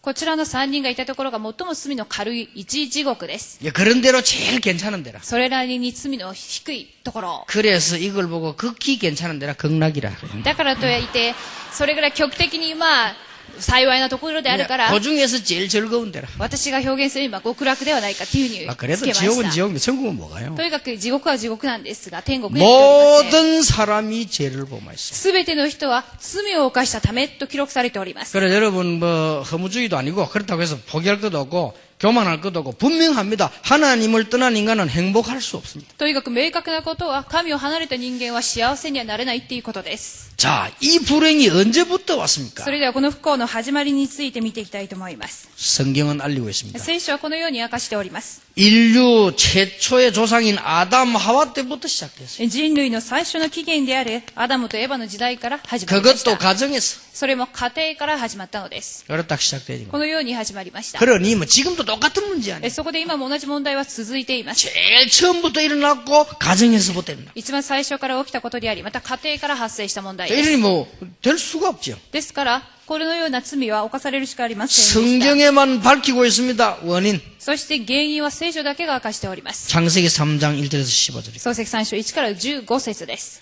こちらの3人がいたところが最も罪の軽い一地獄です。 예, 그런 대로 제일 괜찮은 데라. それなりに罪の低いところ。 그래서 이걸 보고 극히 괜찮은 데라 극락이라. 그래요. だからといって、それぐらい極的にまあ、 幸いなところであるから、 그 중에서 제일 즐거운 데라. 私が表現するには極楽ではないかっていうふう 아, につ 그래도 けま 지옥은 した。 지옥인데 천국은 뭐가요? とにかく地獄は地獄なんですが、天国には行っておりません。 모든 사람이 죄를 범했어요. すべての人は罪を犯したためと記録されております。 그래 여러분 뭐 허무주의도 아니고 그렇다고 해서 포기할 것도 없고 교만할 것도 없고 분명합니다. 하나님을 떠난 인간은 행복할 수 없습니다. とにかく明確なことは、神を離れた人間は幸せにはなれないっていうことです。 자, 이 불행이 언제부터 왔습니까? それではこの不幸の始まりについて見ていきたいと思います。 성경은 알리고 있습니다. 聖書はこのように明かしております。 인류 최초의 조상인 아담 하와 때부터 시작됐어요. 人類の最初の起源であるアダムとエヴァの時代から始まりまし 그것도 た。 가정에서 それも家庭から始まったのです。 그렇다 시작되지. このように始まりました。 그러니 뭐 지금도 똑같은 문제 아니에요. えそこで今も同じ問題は続いています。 제일 처음부터 일어났고 가정에서부터 일어났고 一番最初から起きたことであり、また家庭から発生した問題です。 이러니 뭐 될 수가 없죠. ですから、 このような罪は犯されるしかありませんでした。 성경에만 밝히고 있습니다. 원인. そして原因は聖書だけが明かしております。 창세기 3장 1절에서 15절입니다. 創世記3章1から15節です。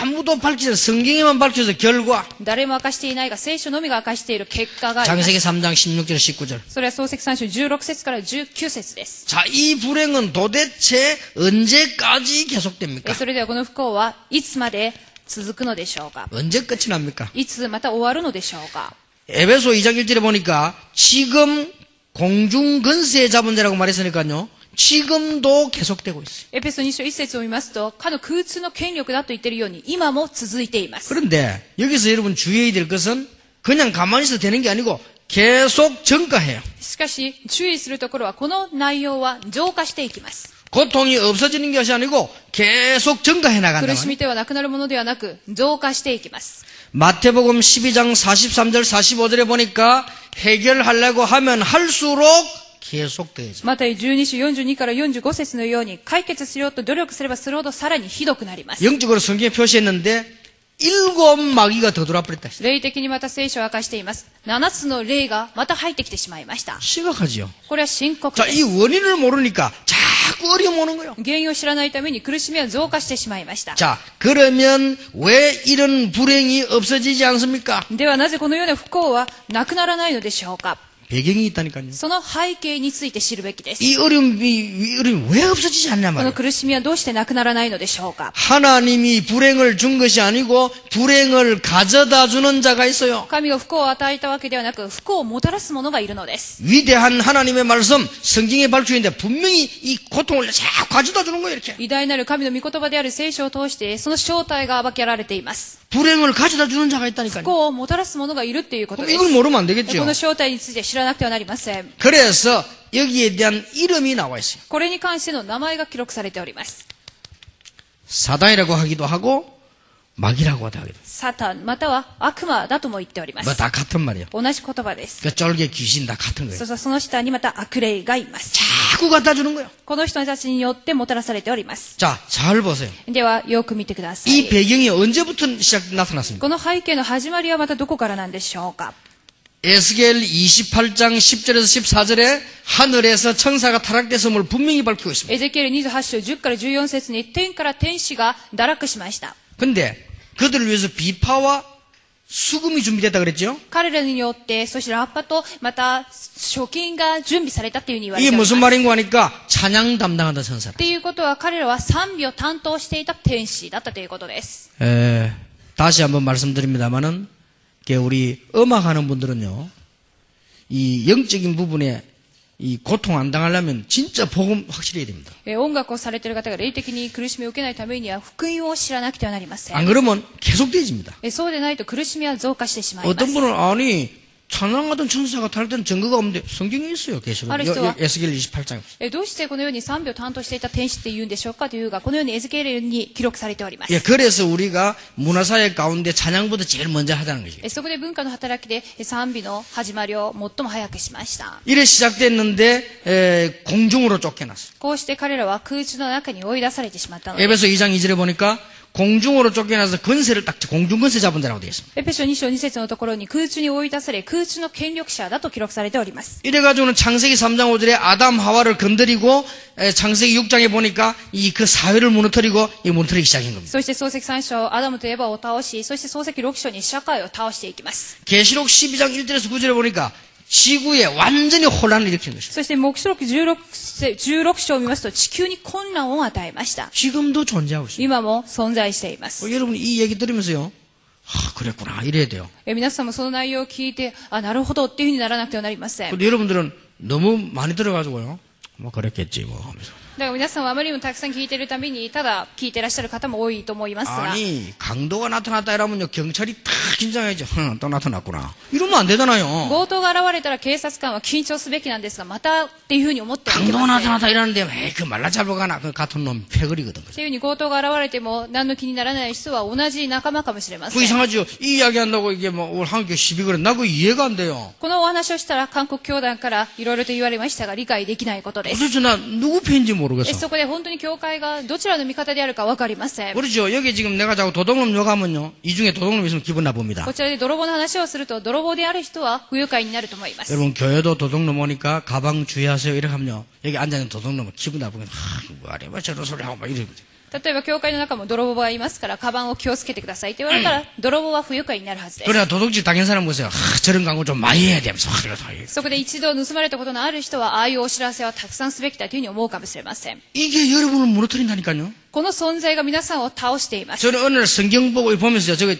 아무도 밝히지 않아 성경에만 밝혀서 결과. 誰も明かしていないが、聖書のみが明かしている結果がありま 창세기 す。 3장 16절 19절. それは創世記3章16節から19節です。 자, 이 불행은 도대체 언제까지 계속됩니까? えそれではこの不幸はいつまで続くのでしょうか 언제 끝이 납니까? いつまた終わるのでしょうか 에베소 2장 1절에 보니까 지금 공중 근세 잡은 자라고 말했으니까요. 지금도 계속되고 있어요. エペソ2章1節を見ますと、かの空中の権力だと言っているように、今も続いています。 그런데 여기서 여러분 주의해야 될 것은 그냥 가만히 있어도 되는 게 아니고 계속 증가해요. しかし、注意するところは、この内容は増加していきます。 고통이 없어지는 것이 아니고 계속 증가해 나간다. 苦しみではなくなるものではなく、増加していきます。 마태복음 12장 43절 45절에 보니까 해결하려고 하면 할수록 계속 되죠. また12章42から45節のように、解決しようと努力すればするほどさらにひどくなります。 영적으로 성경에 표시했는데 일곱 마귀가 더 들어와 버렸다. 했어요. 霊的にまた聖書を明かしています。7つの霊がまた入ってきてしまいました。 심각하지요. これは深刻 자, で 이 す。 원인을 모르니까 자꾸 어려움 오는 거예요. 原因を知らないために苦しみは増加してしまいました。 자, 그러면 왜 이런 불행이 없어지지 않습니까? ではなぜこのような不幸はなくならないのでしょうか 배경이 있다니까요. その背景について知るべきです。 이 어려움이, 이 어려움이 왜 없어지지 않냐 この 말이에요. 苦しみはどうしてなくならないのでしょうか 하나님이 불행을 준 것이 아니고 불행을 가져다 주는 자가 있어요. 神が不幸を与えたわけではなく、不幸をもたらす者がいるのです。 위대한 하나님의 말씀, 성경에 밝혀 있는데 분명히 이 고통을 자꾸 가져다 주는 거예요, 이렇게. 偉大なる神の御言葉である聖書を通して、その正体が暴けられています。 불행을 가져다 주는 자가 있다니까요. 不幸をもたらす者がいるっていうこと 그럼 です。 이걸 모르면 안 こ 되겠죠. の正体について 知らなくてはなりません。 그래서 여기에 대한 이름이 나와 있어요. これに関しての名前が記録されております。 사단이라고 하기도 하고 마귀라고 하기도 해요. サタン、または悪魔だとも言っておりま 뭐 す。 다 같은 말이에요. 同じ言葉です。 그 쫄개 귀신 다 같은 거예요. そしてその下にまた悪霊がいます。 자꾸 갖다 주는 거예요. この人たちによってもたらされております。 자, 잘 보세요. では、よく見てくださ 이 い。 배경이 언제부터 시작 나타났습니까? この背景の始まりはまたどこからなんでしょうか 에스겔 28장 10절에서 14절에 하늘에서 천사가 타락됐음을 분명히 밝히고 있습니다. エゼキエル28章10から14節に天から天使が堕落しました。 근데 그들을 위해서 비파와 수금이 준비됐다 그랬죠? 彼らによって、そしてラッパと、また、貯金が準備されたっていうふうに言われ 이게 ております。 무슨 っ 말인가 하니까 찬양 담당하던 천사라. ていうことは彼らは賛美を担当していた天使だったということです。 에, 다시 한번 말씀드립니다만은 우리 음악하는 분들은요, 이 영적인 부분에 이 고통 안 당하려면 진짜 복음 확실히 해야 됩니다. えー音楽をされている方が霊的に苦しみを受けないためには福音を知らなくてはなりません。 안 그러면 계속 되집니다. えーそうでないと苦しみは増加してしまいます 어떤 。 분은 아니 찬양하던 천사가 탈 때는 증거가 없는데 성경에 있어요. 계시록. ある人は- 에스겔 28장. えどうしてこのように賛美を担当していた天使って言うんでしょうかというが、このようにエズケレルに記録されております。 예, 그래서 우리가 문화사회 가운데 찬양보다 제일 먼저 하자는 거지. えそこで文化の働きでえ賛美の始まりを最も早くしました。 이래 시작됐는데 에, 공중으로 쫓겨났어. こうして彼らは空中の中に追い出されてしまったのです。 에베소 2장 2절에 보니까 공중으로 쫓겨나서 근세를 딱 공중 근세 잡은 자라고 되어 있습니다. エペ書2章2節のところに空中に追い出され、空中の権力者だと記録されております。 이래가지고는 창세기 3장 5절에 아담 하와를 건드리고 에, 창세기 6장에 보니까 이 그 사회를 무너뜨리고 이 무너뜨리기 시작한 겁니다. そして創世記3章、アダムとエバを倒し、そして創世記6章に社会を倒していきます。 계시록 12장 1절에서 9절에 보니까 지구에 완전히 혼란을 일으킨 것입니다. そして目視録 16, 16章を見ますと地球に混乱を与えました。 지금도 존재하고 있습니다. 今も存在しています。 어, 여러분 이 얘기 들으면서요. 아, 그랬구나. 이래야 돼요. え皆さんもその内容を聞いて、あ、なるほどっていうふうにならなくてはなりません。だか 근데 여러분들은 너무 많이 들어가지고요. 뭐 그랬겠지 뭐 하면서. ら皆さんはあまりにもたくさん聞いているために、ただ聞いてらっしゃる方も多いと思いますが、 아니 강도가 나타났다 이러면요 경찰이 탁 긴장해야죠. 흥, 또 나타났구나. 이러면 안 되잖아요. 強盗が現れたら警察官は緊張すべきなんですが、またっていうふうに思ってはいけ 강도가 ません。っ 나타났다 이러는데 에이 그 말라 잡아가나 그 같은 놈 패거리거든. ていうふうに強盗が現れても何の気にならない人は同じ仲間かもしれませ 그 ん。 이상하죠. 이 이야기 한다고 이게 뭐 오늘 한국교 시비 그래. 나 그 이해가 안 돼요. このお話をしたら韓国教団からいろいろと言われましたが理解できないことです。 도대체 나 누구 편인지 모르겠 어. 그렇 죠. 여기 지금 내가 자꾸 도둑놈 욕하면 요. 이 중에 도둑놈 있으면 기분 나쁩니 다. 여러분 교회도 도둑놈 오니까 가방 주의하세요 이렇게 하면 요. 여기 앉아있는 도둑놈은 기분 나쁘면 하, 아, 아래 왜 저런 소리 하고 막 이러거든 요. 例えば教会の中も泥棒がいますから、カバンを気をつけてくださいって言われたら、泥棒は不愉快になるはずです。 그래야 도둑질 당한 사람 보세요. 아, 저런 광고 좀 많이 해야 되면서 막 이러서. そこで一度盗まれたことのある人は、ああいうお知らせはたくさんすべきだというふうに思うかもしれません。 이게 여러분을 무너뜨린다니까요. この存在が皆さんを倒しています。 저는 어느 날 성경 보고 보면서요. 저거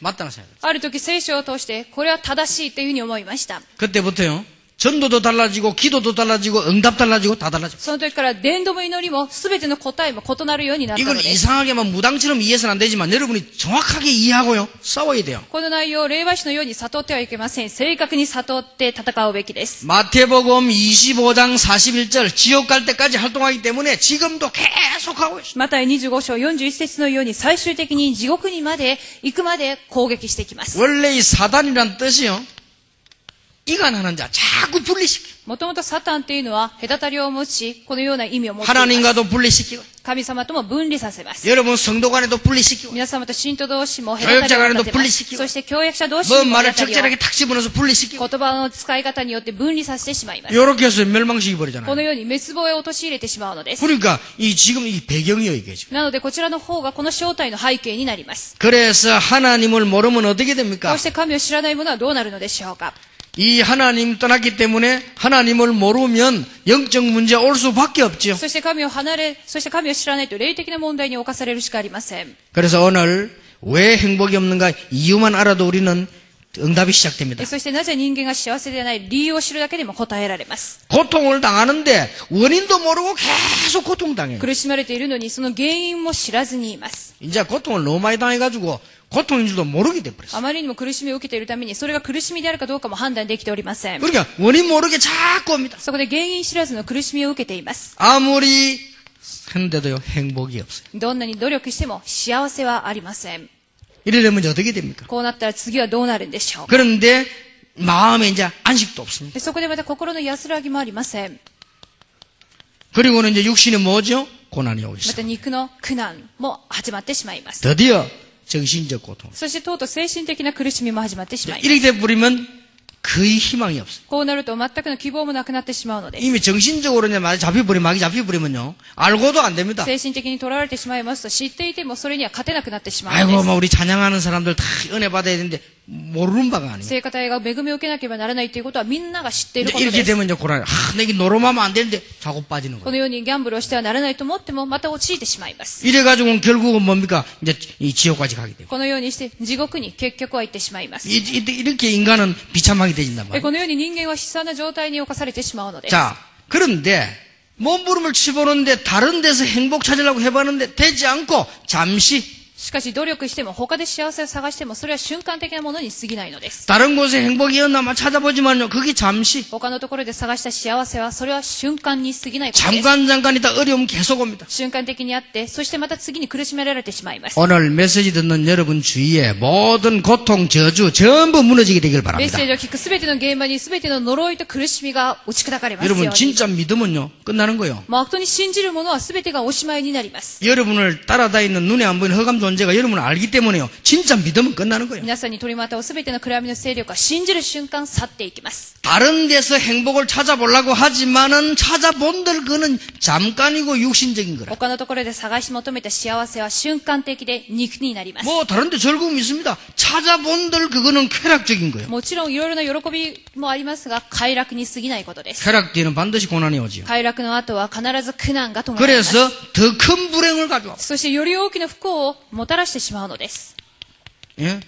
맞다는 생각. ある時聖書を通して、これは正しいというふうに思いました。 그때부터요. 전도도 달라지고 기도도 달라지고 응답 달라지고 다 달라져. その時から伝道も祈りも全ての答えも異なるようになったの 이걸 です。 이상하게 막 무당처럼 이해해서는 안 되지만 여러분이 정확하게 이해하고요. 싸워야 돼요. この内容を霊媒師のように悟ってはいけません。正確に悟って戦うべきです。 마태복음 25장 41절 지옥 갈 때까지 활동하기 때문에 지금도 계속하고 있어요. また25章41節のように最終的に地獄にまで行くまで攻撃してきます。 원래 이 사단이란 뜻이요. 이간하는 자 자꾸 분리시켜. もともとサタンっていうのは隔たりを持ち、このような意味を持っています。 하나님과도 분리시키고 神様とも分離させます。 여러분 성도 간에도 분리시키고 皆様と信徒同士も隔たりを立て 교역자간에도 ます。 분리시키고 そして教約者同士 뭐 にも 말을 隔たりを 적절하게 탁 집어넣어서 분리시키고 言葉の使い方によって分離させてしまいます。 이렇게 해서 멸망시키 こ 버리잖아요. のように滅亡へ陥れてしまうのです。 그러니까 이 지금 이 배경이에요 이게 지금. なのでこちらの方がこの正体の背景になります。 그래서 하나님을 모르면 어떻게 こ 됩니까? うして神を知らない者はどうなるのでしょうか 이 하나님 떠났기 때문에 하나님을 모르면 영적 문제 올 수밖에 없지 요. 그래서 오늘 왜 행복이 없는가 이유만 알아도 우리는 응답이 시작됩니 다. 고통을 당하는데 원인도 모르고 계속 고통당해 요. 이제 고통을 너무 많이 당해가지고 고통인 줄도 모르게 돼버렸어요. あまりにも苦しみを受けているためにそれが苦しみであるかどうかも判断できておりません。 그러니까 원인 모르게 자꾸 옵니다. そこで原因知らずの苦しみを受けています。 아무리 했는데도요 행복이 없어요. どんなに努力しても幸せはありません。 이래 되면 이제 어떻게 됩니까? こうなったら次はどうなるんでしょう 그런데 마음에 이제 안식도 없습니다. でそこでまた心の安らぎもありません。 그리고는 이제 육신이 뭐죠? 고난이 오기 ま 시작. た肉の苦難も始まってしまいます。 드디어 정신적 고통. そしてとうとう精神的な苦しみも始まってしまいます。 이렇게 돼버리면 거의 희망이 없어요. こうなると全くの希望もなくなってしまうのです。 이미 정신적으로 이제 많이 잡혀버리면, 막이 잡혀버리면요. 알고도 안 됩니다. 精神的にとらわれてしまいますと知っていてもそれには勝てなくなってしまう 아이고, ので 뭐 우리 찬양하는 사람들 다 은혜 받아야 되는데, 모르는 바가 す。 아니에요. 聖歌隊が恵みを受けなければならないということはみんなが知っている 이제 こと 이렇게 です。 되면 이제 고난, 아, 내게 노름하면 안 되는데, 자꾸 빠지는 こ 거예요. のようにギャンブルをしてはならないと思ってもまた陥ってしまいます。 이래가지고는 결국은 뭡니까? 이제 이 지옥까지 가게 되고. このようにして地獄に結局は行ってしまいます。 이, 이, 이렇게 인간은 비참하게 되진단 で 말이에요. このように人間は悲惨な状態に侵されてしまうのです。 자, 그런데, 몸부림을 치보는데, 다른 데서 행복 찾으려고 해봤는데, 되지 않고, 잠시, しかし努力しても他で幸せを探してもそれは瞬間的なものに過ぎないのです。 다른 곳에 행복이 있나마 찾아보지만요, 그게 잠시, 他のところで探した幸せはそれは瞬間に過ぎないことです。 잠깐, 잠깐 있다 어려움 계속 옵니다. 瞬間的にあって、そしてまた次に苦しめられてしまいます。 오늘 메시지 듣는 여러분 주위에 모든 고통, 저주 전부 무너지게 되길 メッ 바랍니다. セージを聞くすべての現場にすべての呪いと苦しみが打ち砕かれますよう 여러분 に。 진짜 믿으면요, 끝나는 거예요. まあ、本当に信じる者はすべてがおしまいになります。 여러분을 따라다니는 눈에 안 보이는 허감 존 존재가 여러분을 알기 때문에요. 진짜 믿으면 끝나는 거예요. 다른 데서 행복을 찾아보려고 하지만은 찾아본들 그는 잠깐이고 육신적인 거라. 뭐 다른 데 즐거움이 있습니다. 찾아본들 그거는 쾌락적인 거예요. 쾌락 뒤에는 반드시 고난이 오지요. 그래서 더 큰 불행을 가져와. そしてより大きな不幸をもたらしてしまうのです。 예?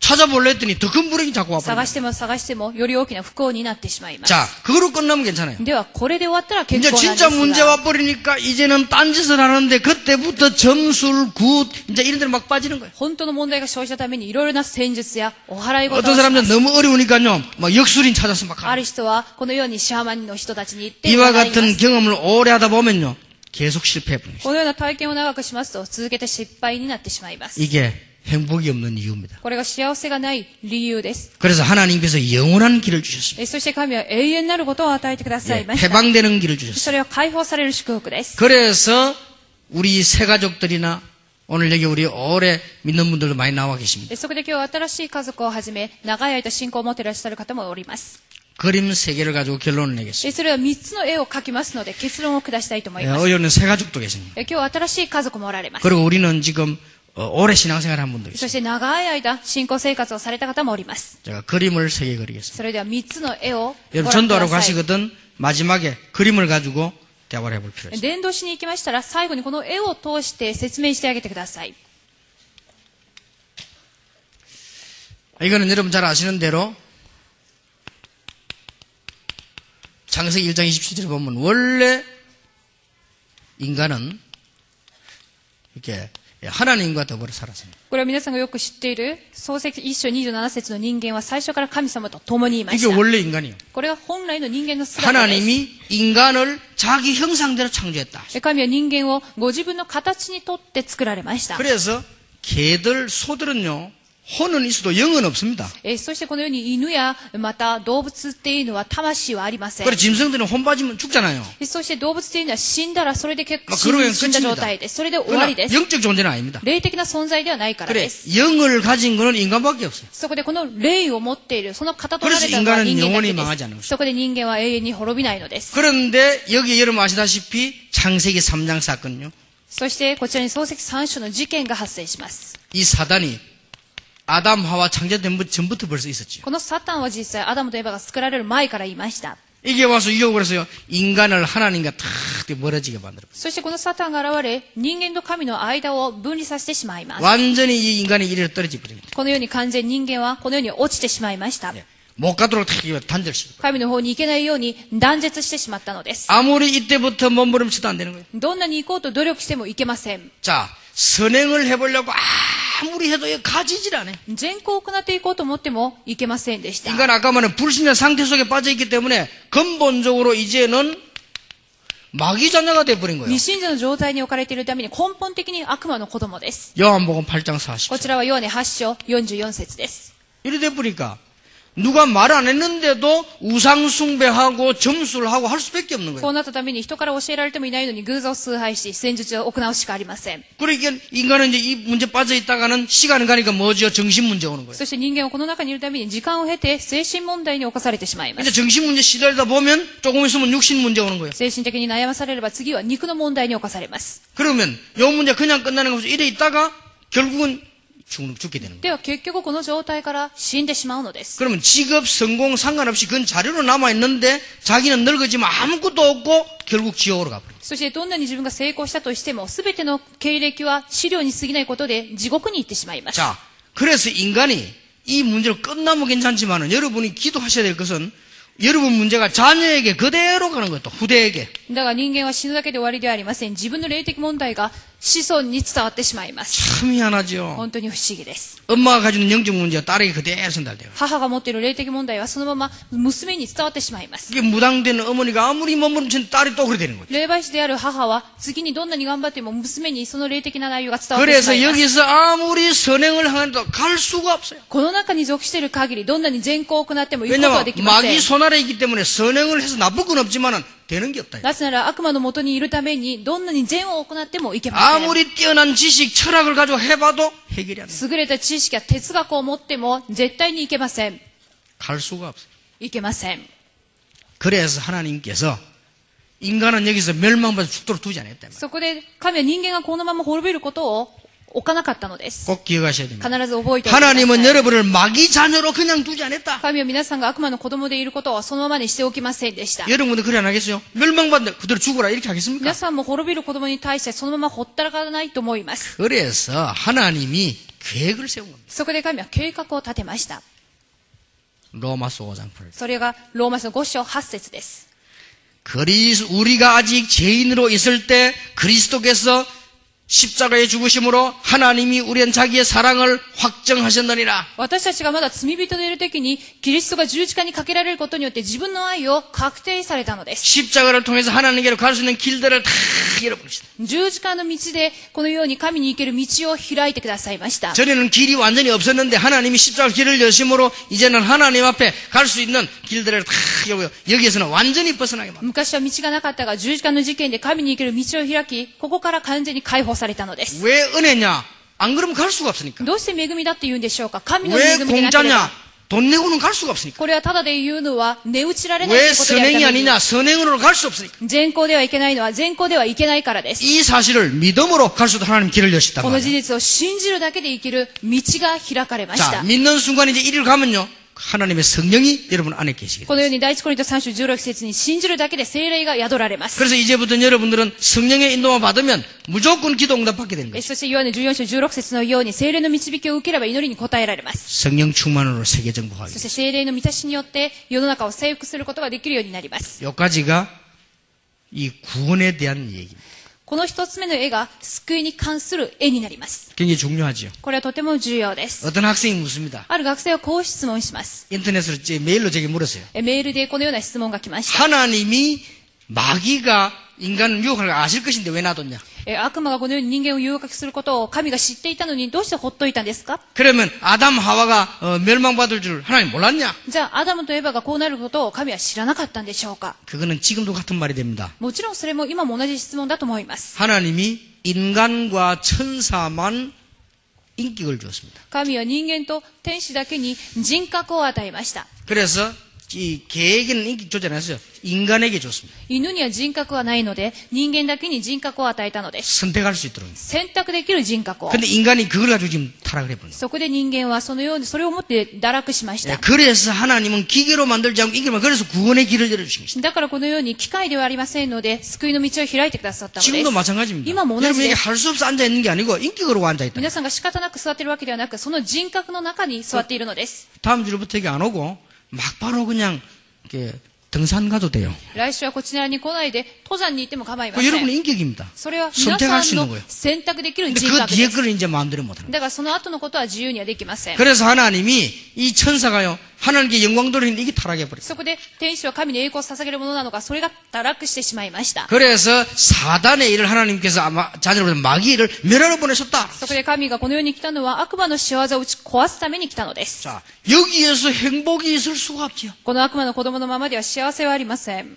찾아볼래 했더니 더 큰 불행이 자꾸 와버려. 探しても探してもより大きな不幸になってしまいます。 자, 그거로 끝나면 괜찮아요. では、これで終わったら結 이제 構なんです 진짜 문제 が、 와버리니까 이제는 딴짓을 하는데 그때부터 점술, 굿, 이제 이런 데로 막 빠지는 거예요. 本当の問題が生じたためにいろいろな戦術やお払い事を 어떤 しま 사람들은 す。 너무 어려우니까요. 막 역술인 찾아서 막 あ 하는 る人はこのようにシャーマンの人たちに行って 이와 占いま 같은 す 경험을 오래 하다 보면요. 계속 실패해버려요. このような体験を長くしますと続けて失敗になってしまいます。 이게 행복이 없는 이유입니다. これが幸せがない理由です。 그래서 하나님께서 영원한 길을 주셨습니다. えそして神は永遠なることを与えてくださ 예, いました。 해방되는 길을 주셨어요. それは解放される祝福です。 그래서 우리 새 가족들이나 오늘 여기 우리 오래 믿는 분들도 많이 나와 계십니다. えそこで今日は新しい家族をはじめ、長い間信仰を持っていらっしゃる方もおります。 그림 세 개를 가지고 결론을 내겠습니다. えそれは3つの絵を描きますので、結論を下したいと思い 예, ます。 어여는 새 가족도 계십니다. え今日は新しい家族もおられます。 그리고 우리는 지금 어, 오래 신앙생활 한 분도 있어요. そして長い間信仰生活をされた方もおります。 제가 그림을 세 개 그리겠습니다. それでは3つの絵をご 여러분 覧く 전도하러 ださい。 가시거든 마지막에 그림을 가지고 대화를 해볼 필요가 있어요. 伝道しに行きましたら、最後にこの絵を通して説明してあげてください。 이거는 여러분 잘 아시는 대로 창세기 1장 27절에 보면 원래 인간은 이렇게 하나님과 더불어 살았습니다. これは皆さんがよく知っている創世記一章27節の人間は最初から神様と共にいま 이게 した。 원래 인간이에요. これが本来の人間の姿です。 하나님이 인간을 자기 형상대로 창조했다. 神は人間をご自分の形にとって作られました。 그래서 개들, 소들은요, 혼은 있어도 영은 없습니다. えーそしてこのように犬やまた動物っていうのは魂はありません 그래 짐승들은 혼 빠지면 죽잖아요. えそして動物っていうのは死んだらそれで結構 막 死 그러면 ん死んだ 끝입니다. 状態です。それで終わ 그러나 りです。 영적 존재는 아닙니다. 霊的な存在ではないから 그래 です。 영을 가진 거는 인간밖에 없어요. そこでこの霊を持っている、その方となれたの 그래서 は 인간은 人間だ 영원히 け 망하지 で 않는 す。そこで人間は永遠に滅びないのです。 그런데 여기 여러분 아시다시피 창세기 3장 사건요. そしてこちらに漱石3章の事件が発生します。 이 사단이 아담 하와 창조된 것 전부터 벌써 있었죠. このサタンは実際アダムとエバが作られる前からいました。 이게 와서 유혹을 해서요. 인간을 하나님과 탁 멀어지게 만들어. そしてこのサタンが現れ、人間と神の間を分離させてしまいます。 완전히 이 인간이 이리로 떨어져 버립니다. このように完全に人間はこのように落ちてしまいました。 못 가도록 탁 단절시키고. 神の方に行けないように断絶してしまったのです。 아무리 이때부터 몸부림쳐도 안 되는 거예요. どんなに行こうと努力しても行けません。 자, 선행을 해보려고 아 무리 해도 이거 가지질 않아요. 善行を行っていこうと思っても行けませんでした。 인간 아까 말한 불신의 상태 속에 빠져있기 때문에 근본적으로 이제는 마귀 자녀가 돼버린 거예요. 未信者の状態に置かれているために根本的に悪魔の子供です。 요한복음 8장 40절. こちらはヨハネ8章44節です。 이래 돼버리니까 누가 말 안 했는데도 우상숭배하고 점수를 하고 할 수밖에 없는 こ 거예요. うなったために人から教えられてもいないのに偶像を崇拝し、戦術を行うしかありません。 그러니까 인간은 이제 이 문제 빠져 있다가는 시간 가니까 뭐죠? 정신 문제 오는 거예요. そして人間はこの中にいるために時間を経て精神問題に侵されてしまいま 이제 す。 정신 문제 시달리다 보면 조금 있으면 육신 문제 오는 거예요. 精神的に悩まされれば次は肉の問題に侵されます。 그러면 요 문제 그냥 끝나는 것이 이래 있다가 결국은 죽, 죽게 되는 거예요. では結局この状態から死んでしまうのです。 그러면 직업, 성공 상관없이 그건 자료로 남아 있는데 자기는 늙어지면 아무것도 없고 결국 지옥으로 가버려요. そしてどんなに自分が成功したとしても全ての経歴は資料に過ぎないことで地獄に行ってしまいます。 자, 그래서 인간이 이 문제로 끝나면 괜찮지만은 여러분이 기도하셔야 될 것은 여러분 문제가 자녀에게 그대로 가는 거예요. 또 후대에게. だが人間は死ぬだけで終わりではありません。自分の霊的問題が 子孫に伝わってしまいます。本当に不思議です。母が持っている霊的問題はそのまま娘に伝わってしまいます。霊媒師である母は次にどんなに頑張っても娘にその霊的な内容が伝わってしまいます。この中に属している限りどんなに善行を行っても行くことはできません。 마귀 。 손 아래 있기 때문에 선행을 해서 나쁠 건 없지만은 되는 게 없다. なぜなら悪魔の元にいるためにどんなに善を行ってもいけません。 아무리 뛰어난 지식, 철학을 가지고 해봐도 해결이 안 돼. 優れた知識や哲学を持っても絶対にいけません。 갈 수가 없어요. いけません。 그래서 하나님께서 인간은 여기서 멸망받아 죽도록 두지 않았다. そこで神は人間がこのまま滅びることを 置かなかったのです。 꼭 기억하셔야 됩니다. 必ず覚えておいてくださ 하나님은 い。 여러분을 마귀 자녀로 그냥 두지 않았다. 神は皆さんが悪魔の子供でいることをそのままにしておきませんでした。 여러분도 그래 안 하겠어요? 멸망받는데 그대로 죽어라 이렇게 하겠습니까? 皆さんも滅びる子供に対してそのままほったらかないと思います。 그래서 하나님이 계획을 세운 겁니다. そこで神は計画を立てました。 로마서 5장 8절. それがローマ書5章8節です。 그리스 우리가 아직 죄인으로 있을 때 그리스도께서 십자가의 죽으심으로 하나님이 우리한 자기의 사랑을 확정하셨느니라. 私たちがまだ罪人でいる時に、キリストが十字架にかけられることによって自分の愛を確定されたのです。 십자가를 통해서 하나님께로 갈 수 있는 길들을 다 열어버리시다. 十字架の道で、このように神に行ける道を開いてくださいました。 전에는 길이 완전히 없었는데 하나님이 십자가 길을 여심으로 이제는 하나님 앞에 갈 수 있는 길들을 다 열고 여기에서는 완전히 벗어나게 만 昔は道がなかったが、十字架の事件で神に行ける道を開き、ここから完全に解放 されたのです。 왜 은혜냐? 안 그러면 갈 수가 없으니까. どうして恵みだって言うんでしょうか神の 왜 恵みでなければ 공짜냐? 。돈 내고는 갈 수가 없으니까. これはただで言うのは、値打ちられないと 왜 いうことである 선행이 ために 아니냐? 선행으로 갈 수 없으니까. 善行ではいけないのは善行ではいけないからです。 이 사실을 믿음으로 갈 수도 하나님 길을 여셨단 この事 말이에요. 実を信じるだけで生きる道が開かれまし 자, た。 믿는 순간 이제 이리로 가면요. 하나님의 성령이 여러분 안에 계시게 됩니 다. 그래서 이제부터 여러분들은 성령의 인도만 받으면 무조건 기도 응답 받게 되는 거 죠. 성령 충만으로 세계 정복하겠습니 다. 여기까지가 이 구원에 대한 얘기입니 다. この一つ目の絵が、救いに関する絵になります。 굉장히 중요하죠. これはとても重要です。 어떤 학생이 묻습니다. ある学生はこう質問します。 인터넷으로 제 메일로 제게 물었어요. えメールでこのような質問が来ました。 하나님이 마귀가 인간을 유혹하는 걸 아실 것인데 왜 놔뒀냐? え悪魔がこのように人間を誘惑することを神が知っていたのにどうしてほっといたんですか 그러면 아담 하와가 어, 멸망받을 줄 하나님 몰랐냐? じゃあ、アダムとエバがこうなることを神は知らなかったんでしょうか 그거는 지금도 같은 말이 됩니다. もちろんそれも今も同じ質問だと思います。 하나님이 인간과 천사만 인격을 주었습니다. 神は人間と天使だけに人格を与えました。 그래서 이 개에게는 인격 주지 않았어요. 인간에게 줬습니다. 犬には人格はないので、人間だけに人格を与えたのです。 선택할 수 있도록. 選択できる人格を。 근데 인간이 그걸 가지고 지금 타락을 해버린 거예요. そこで人間はそのように、それをもって堕落しまし 예, た。 그래서 하나님은 기계로 만들지 않고 인격만 그래서 구원의 길을 열어주신 것입니다. だからこのように機械ではありませんので、救いの道を開いてくださったので 지금도 す。 마찬가지입니다. 今も同じ 여러분에게 です。 할 수 없어 앉아 있는 게 아니고 인격으로 앉아 있다. 皆さんが仕方なく座っているわけではなく、その人格の中に座っているのです。 다음 주부터 여기 안 오고 막바로 그냥 이렇게 등산 가도 돼요. 그 여러분의 인격입니다. 선택할 수 있는 거예요. 근데 그 뒤에 거를 이제 마음대로 못 합니다. 그래서 하나님이 이 천사가요. 하나님께 영광 돌리는 이게 타락해버렸어요. そこで天使は神に栄光を捧げるものなのか、それが堕落してしまいました。 그래서 사단의 일을 하나님께서 아마 자녀로 마귀의 일을 멸하러 보내셨다. そこで神がこの世に来たのは悪魔の仕業を打ち壊すために来たのです。 자 여기에서 행복이 있을 수가 없지요. この悪魔の子供のままでは幸せはありません。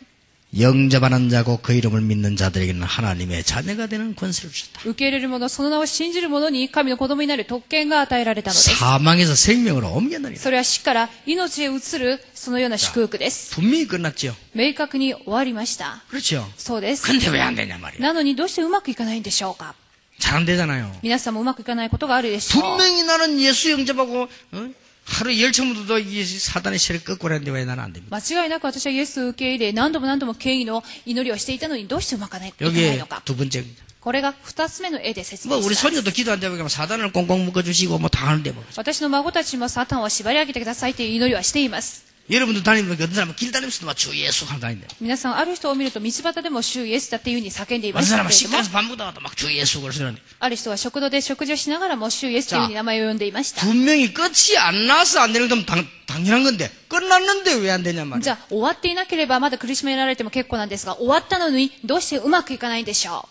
영접하는 자고 그 이름을 믿는 자들에게는 하나님의 자녀가 되는 권세를 주셨다. 受け入れる者、その名を信じる者に神の子供になる特権が与えられたのです。 사망에서 생명으로 옮겼느니라. それは死から命へ移る、そのような祝福です。 분명히 끝났지요. 明確に終わりました。 그렇죠. そうです。 근데 왜 안 되냐 말이야. なのにどうしてうまくいかないんでしょうか 잘 안 되잖아요. 皆さんもうまくいかないことがあるでしょう。 분명히 나는 예수 영접하고 어? 하루 열 청부도 이 사단의 세를 꺾고 하는데 왜 나는 안 됩니까? 間違いなく私はイエスを受け入れ、何度も何度も敬意の祈りをしていたのにどうしてうまくいかないいかない 여기에 のか。 두 번째입니다. これが二つ目の絵で説 뭐 明 우리 します。 손녀도 기도 안 되고 사단을 꽁꽁 묶어주시고 뭐 다 하는데 뭐 私の孫たちもサタンを縛り上げてくださいという祈りはしています。 여러분도 다니면 어떤 사람은 길 다니면서도 막 주 예수 하고 다닌대 皆さん、ある人を見ると道端でも主イエスだっていうふうに叫んでいま 어떤 した 사람은 けれども 식당에서 、밥 먹다가도 막 주 예수 그러시는데 ある人は食堂で食事をしながらも主イエスというふうに名前を呼んでいました。 분명히 끝이 안 나서 안 되는 건 당, 당연한 건데 끝났는데 왜 안 되냐 말이야 じゃあ、終わっていなければまだ苦しめられても結構なんですが、終わったのにどうしてうまくいかないんでしょ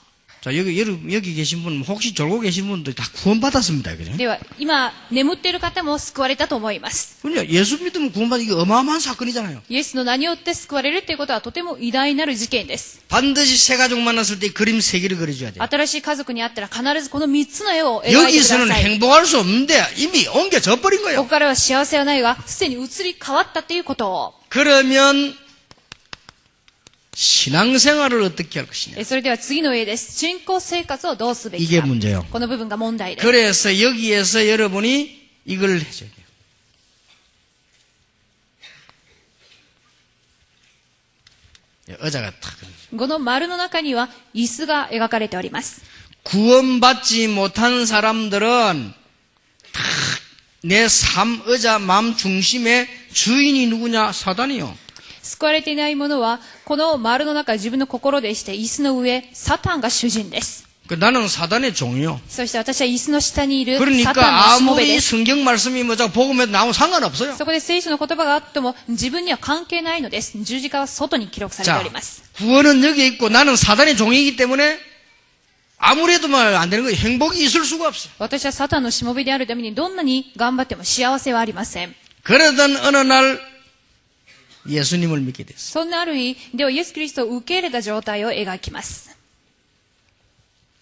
자 여기 여러분 여기 계신 분 혹시 졸고 계신 분들 다 구원받았습니다 그죠? うでは、今、眠っている方も救われたと思います。 그냥 예수 믿으면 구원받는 게 어마어마한 사건이잖아요 イエスの名によって救われるっていうことはとても偉大なる事件です。 반드시 새 가족 만났을 때 그림 세 개를 그려줘야 돼요 新しい家族に会ったら必ずこの3つの絵を描いてくだ 여기서는 さい。 행복할 수 없는데 이미 옮겨져 버린 こ 거예요 こからは幸せはないが、すでに移り変わったっていうことを。 그러면 신앙생활을 어떻게 할 것이냐 えそれでは次の絵です。信仰生活をどうすべき 이게 か。 문제예요 この部分が問題です。 그래서 여기에서 여러분이 이걸 해줘야 돼요 의자가 탁 この丸の中には椅子が描かれております。 구원받지 못한 사람들은 다 내 삶, 의자, 마음 중심의 주인이 누구냐? 사단이요. 救われていない者は、この丸の中自分の心でして、椅子の上、サタンが主人です。 그 나는 사단의 종이요. そして私は椅子の下にいるサタン 그러니까 のしもべ 아무리 です。 성경 말씀이 뭐자 복음에 나오면 상관없어요. そこで聖書の言葉があっても自分には関係ないのです。十字架は外に記録されてお 자, ります。 구원은 여기에 있고 나는 사단의 종이기 때문에 아무래도 말 안 되는 거예요. 행복이 있을 수가 없어. 私はサタンのしもべであるためにどんなに頑張っても幸せはありません。 그러던 어느 날 예수님을 믿게 됐어. そんなある日、ではイエス・キリストを受け入れた状態を描きます。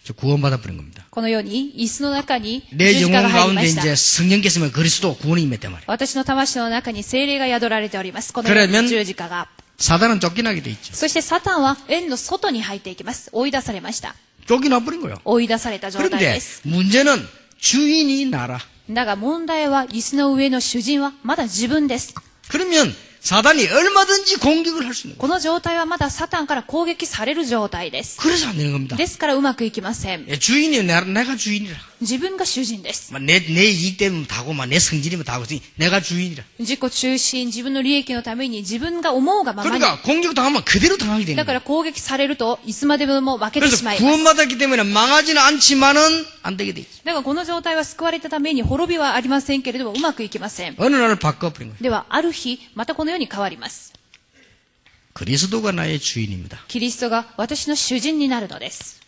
저 구원받아 버린 겁니다. このように椅子の中に 내 十字架 영혼 が入りま 가운데 した 이제 。 성령께서는 그리스도 구원이 임했단 말이에요. 私の魂の中に精霊が宿られております。このよう 그러면 に十字架が。 사단은 쫓겨나게 돼 있죠. そしてサタンは円の外に入っていきます。追い出されました。 쫓겨나 버린 거예요. 追い出された状態 그런데 です。 문제는 주인이 나라. だが問題は椅子の上の主人はまだ自分です。 그러면 사단이 얼마든지 공격을 할 수 있는 거예요. この状態はまだサタンから攻撃される状態です。 그래서 안 되는 겁니다. ですからうまくいきません。 예, 주인이 내, 내가 주인이라. 自分が主人です。 막 내, 내 이익 때문에 다고, 막 내 성질이면 다고, 내가 주인이라. 自己中心、自分の利益のために自分が思うがままに。 그러니까 공격 당하면 그대로 당하게 되는 だか 거예요. ら攻撃されるといつまでも負けて 그래서 しまいます。 구원받았기 때문에 망하지는 않지만은 안 되게 돼 있어요. だからこの状態は救われたために滅びはありませんけれどもうまくいきません。 어느 날 바꿔버린 거예요. ではある日、またこのように変わります。 그리스도가 나의 주인입니다. キリストが私の主人になるのです。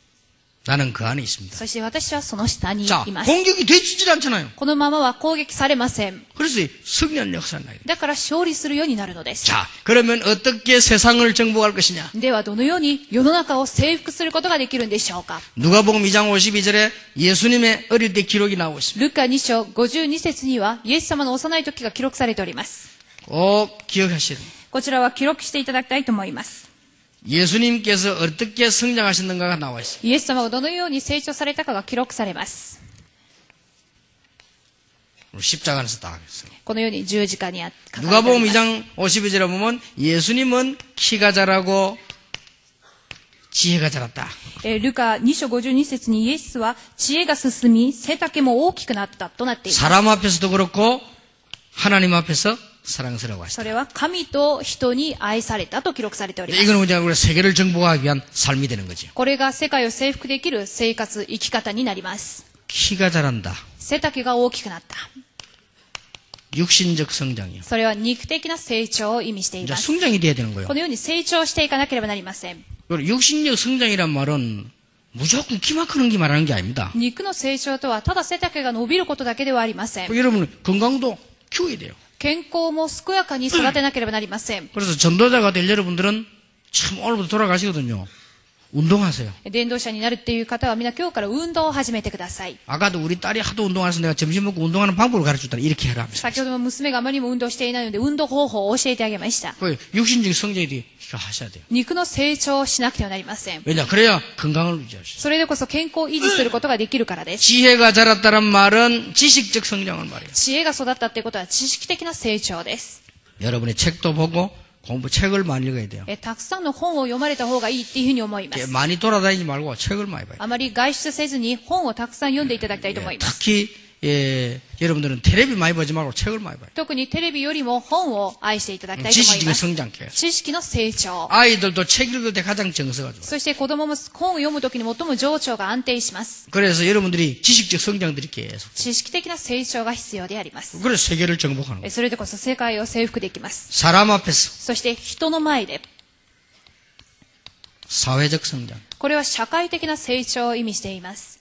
나는 그 안에 있습니다. そして私はその下に 자, います。 공격이 되지질 않잖아요. このままは攻撃されません。 그래서 승리한 역사를 나야 돼요. だから勝利するようになるのです。 자, 그러면 어떻게 세상을 정복할 것이냐? ではどのように世の中を征服することができるんでしょうか 누가복음 2장 52절에 예수님의 어릴 때 기록이 나오고 있습니다. ルカ2章52節にはイエス様の幼い時が記録されております。 꼭 기억하셔야 됩니다. こちらは記録していただきたいと思います。 예수님께서 어떻게 성장하셨는가가 나와 있어요. イエス様がどのように成長されたかが記録されます。 십자가 안에서 다 하겠어요. このように十字架にあ書かれてお 누가복음 ります 2장 52절에 보면 예수님은 키가 자라고 지혜가 자랐다. えールカ2章52節にイエスは知恵が進み、背丈も大きくなったとなっています。 사람 앞에서도 그렇고 하나님 앞에서 사랑스러워 하시다. それは神と人に愛されたと記録されております。 이거는 이제 우리 세계를 정복하기 위한 삶이 되는 거죠. これが世界を征服できる生活、生き方になります。 키가 자란다. 背丈が大きくなった。 육신적 성장이요. それは肉的な成長を意味してい 이제 ます。 성장이 돼야 되는 거예요. このように成長していかなければなりません。 그리고 육신적 성장이란 말은 무조건 키만 크는 게 말하는 게 아닙니다. 肉の成長とはただ背丈が伸びることだけではありません。 여러분 건강도 키워야 돼요. 健康も健やかに育てなければなりません。 그래서 전도자가 될 여러분들은 참 오늘부터 돌아가시거든요. 운동하세요. 伝道者になるっていう方は皆今日から運動を始めてください。 아까도 우리 딸이 하도 운동해서 내가 점심 먹고 운동하는 방법을 가르쳐줬다. 이렇게 해라. 하면서. 先ほども娘があまりにも運動していないので運動方法を教えてあげました。 그 육신적 성장에 대해 하셔야 돼요. 肉の成長をしなくてはなりません。 왜냐? 그래야 건강을 유지할 수 있어요. それでこそ健康を維持することができるからです。 지혜가 자랐다는 말은 지식적 성장을 말해요. 知恵が育ったってことは知識的な成長です。 여러분이 책도 보고 공부 책을 많이 읽어야 돼요. えたくさんの本を読まれた方がいいっていうふうに思いま 이렇게 す。 많이 돌아다니지 말고 책을 많이 봐요. あまり外出せずに本をたくさん読んでいただきたいと思います。 특히 예, 여러분들은 텔레비 많이 보지 말고 책을 많이 봐요. 特にテレビよりも本を愛していただきたいと思い 지식적 ます。 성장해요. 知識の成長。 아이들도 책 읽을 때 가장 정서가 좋아요. そして子供も本を読むときに最も情緒が安定します。 그래서 여러분들이 지식적 성장들이 계속. 知識的な成長が必要であります。 그래서 세계를 정복하는 거예요. えそれでこそ世界を征服できます。 사람 앞에서 そして人の前で、 사회적 성장. これは社会的な成長を意味しています。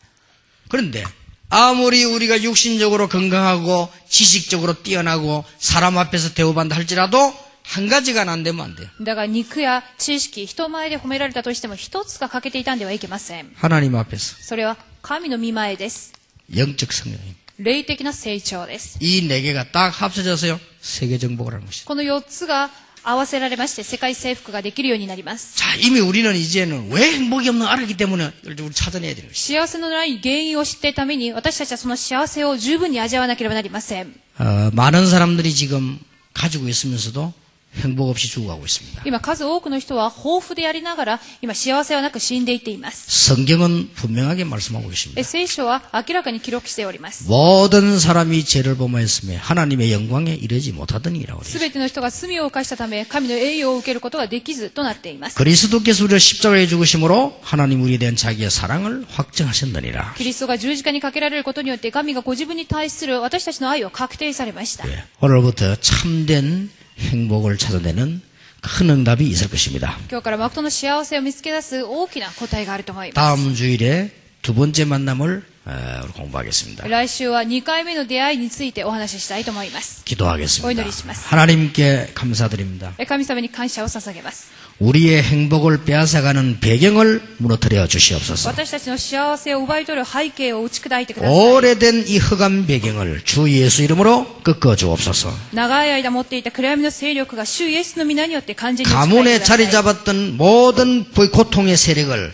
그런데 아무리 우리가 육신적으로 건강하고 지식적으로 뛰어나고 사람 앞에서 대우받는다 할지라도 한 가지가 안 되면 안 돼요. だが肉や知識、人前で褒められたとしても一つが欠けていたんではいけません。 하나님 앞에서 それは神の見前です。 영적 성장입니다. 霊的な成長です。 이 네 개가 딱 합쳐져서요 세계 정복을 하는 것이죠. この4つが 合わせられまして世界征服ができるようになります。 자 이미 우리는 이제는 왜 행복이 없는 걸 알았기 때문에 이걸 우리 찾아내야 되는 것이죠. 幸せのない原因を知っているために私たちはその幸せを十分に味わわなければなりません。 어, 많은 사람들이 지금 가지고 있으면서도 행복 없이 죽어가고 있습니다. 今数多くの人は豊富でありながら今幸せはなく死んでいっています 성경은 분명하게 말씀하고 계십니다. え聖書は明らかに記録しております 모든 사람이 죄를 범하였음에 하나님의 영광에 이르지 못하더니라고 되어 すべての人が罪を犯したため神の栄誉を受けることができずとなっています 그리스도께서 우리를 십자가에 죽으심으로 하나님 우리에 대한 자기의 사랑을 확정하셨느니라. キリストが十字架にかけられることによって神がご自分に対する私たちの愛を確定されました。 예, 오늘부터 참된 행복을 찾아내는 큰 응답이 있을 것입니다. 다음 주일에 두 번째 만남을 어, 공부하겠습니다. 기도하겠습니다. 하나님께 감사드립니다. 우리의 행복을 빼앗아가는 배경을 무너뜨려 주시옵소서. 오래된 이 흑암 배경을 주 예수 이름으로 꺾어 주옵소서. 가문에 자리 잡았던 모든 고통의 세력을